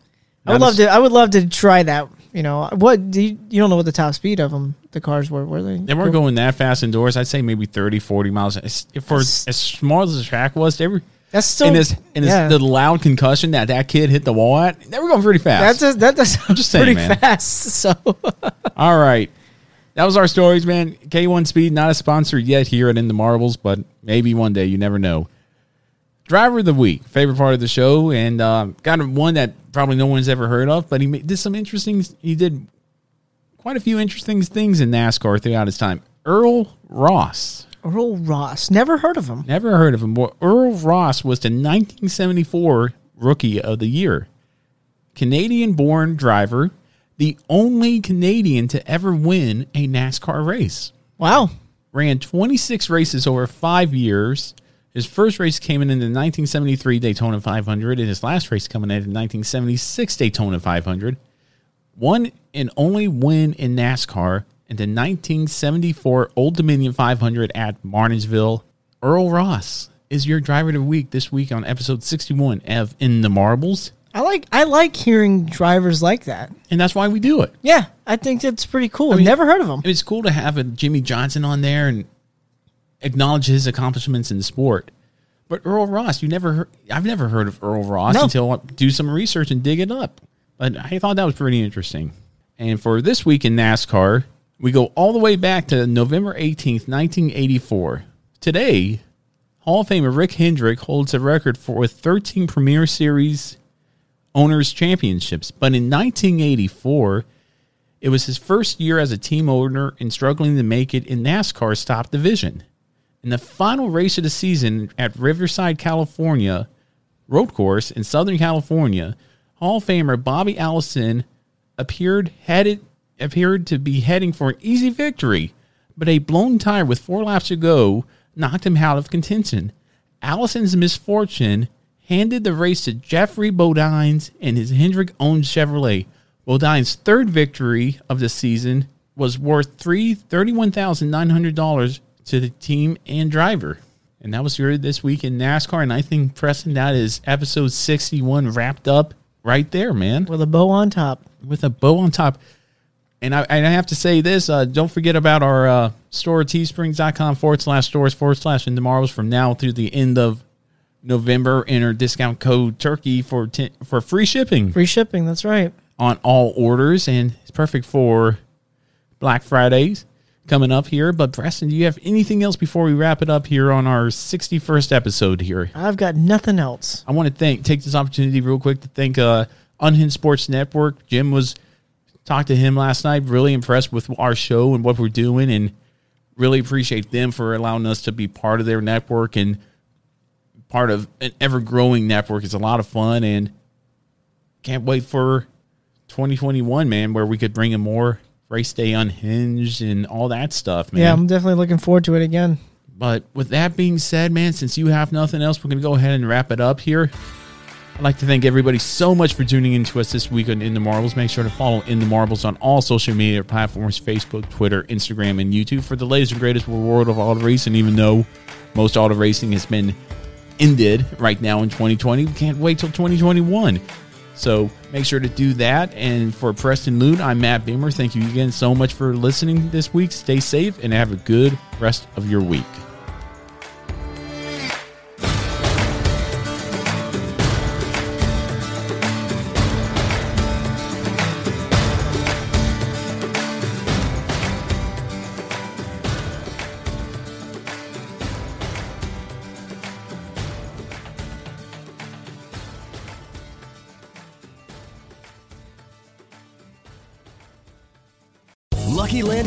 I would love to. I would love to try that. You know what? Do you, you don't know what the top speed of them? The cars were were they? They weren't going that fast indoors. I'd say maybe 30, 40 miles. For as small as the track was, were. That's still and as, and yeah. the loud concussion that that kid hit the wall at, they were going pretty fast. That's a, that does I'm just saying, pretty man. fast. So All right. That was our stories, man. K1 Speed, not a sponsor yet here at In the Marbles, but maybe one day. You never know. Driver of the week, favorite part of the show, and uh, got one that probably no one's ever heard of, but he did some interesting. He did quite a few interesting things in NASCAR throughout his time. Earl Ross. Earl Ross, never heard of him. Never heard of him. Well, Earl Ross was the 1974 Rookie of the Year. Canadian born driver, the only Canadian to ever win a NASCAR race. Wow. Ran 26 races over five years. His first race came in in the 1973 Daytona 500, and his last race coming in in 1976 Daytona 500. One and only win in NASCAR in the 1974 Old Dominion 500 at Martinsville. Earl Ross is your driver of the week this week on episode 61 of In the Marbles. I like I like hearing drivers like that. And that's why we do it. Yeah, I think that's pretty cool. I mean- Never heard of him. It's cool to have a Jimmie Johnson on there and acknowledge his accomplishments in the sport. But Earl Ross, you never heard, I've never heard of Earl Ross No. until I do some research and dig it up. But I thought that was pretty interesting. And for this week in NASCAR, we go all the way back to November 18th, 1984. Today, Hall of Famer Rick Hendrick holds a record for 13 Premier Series owners championships. But in 1984, it was his first year as a team owner and struggling to make it in NASCAR's top division. In the final race of the season at Riverside, California, road course in Southern California, Hall of Famer Bobby Allison appeared headed appeared to be heading for an easy victory, but a blown tire with four laps to go knocked him out of contention. Allison's misfortune handed the race to Geoffrey Bodines and his Hendrick owned Chevrolet. Bodine's third victory of the season was worth three thirty-one thousand nine hundred dollars to the team and driver. And that was your this week in NASCAR. And I think Preston, that is episode sixty-one wrapped up right there, man. With a bow on top. With a bow on top. And I, and I have to say this, uh, don't forget about our uh, store, teesprings.com forward slash stores forward slash in the marbles from now through the end of November. Enter discount code turkey for, ten, for free shipping Free shipping, that's right. on all orders. And it's perfect for Black Fridays coming up here. But Preston, do you have anything else before we wrap it up here on our 61st episode here? I've got nothing else. I want to thank take this opportunity real quick to thank uh, Unhinged Sports Network. Jim was talked to him last night. Really impressed with our show and what we're doing, and really appreciate them for allowing us to be part of their network and part of an ever growing network. It's a lot of fun, and can't wait for 2021, man, where we could bring in more race day unhinged and all that stuff, man. Yeah, I'm definitely looking forward to it again. But with that being said, man, since you have nothing else, we're going to go ahead and wrap it up here. I'd like to thank everybody so much for tuning in to us this week on In the Marbles. Make sure to follow In the Marbles on all social media platforms Facebook, Twitter, Instagram, and YouTube for the latest and greatest world of auto racing. Even though most auto racing has been ended right now in 2020, we can't wait till 2021. So make sure to do that. And for Preston Loon, I'm Matt Beamer. Thank you again so much for listening this week. Stay safe and have a good rest of your week.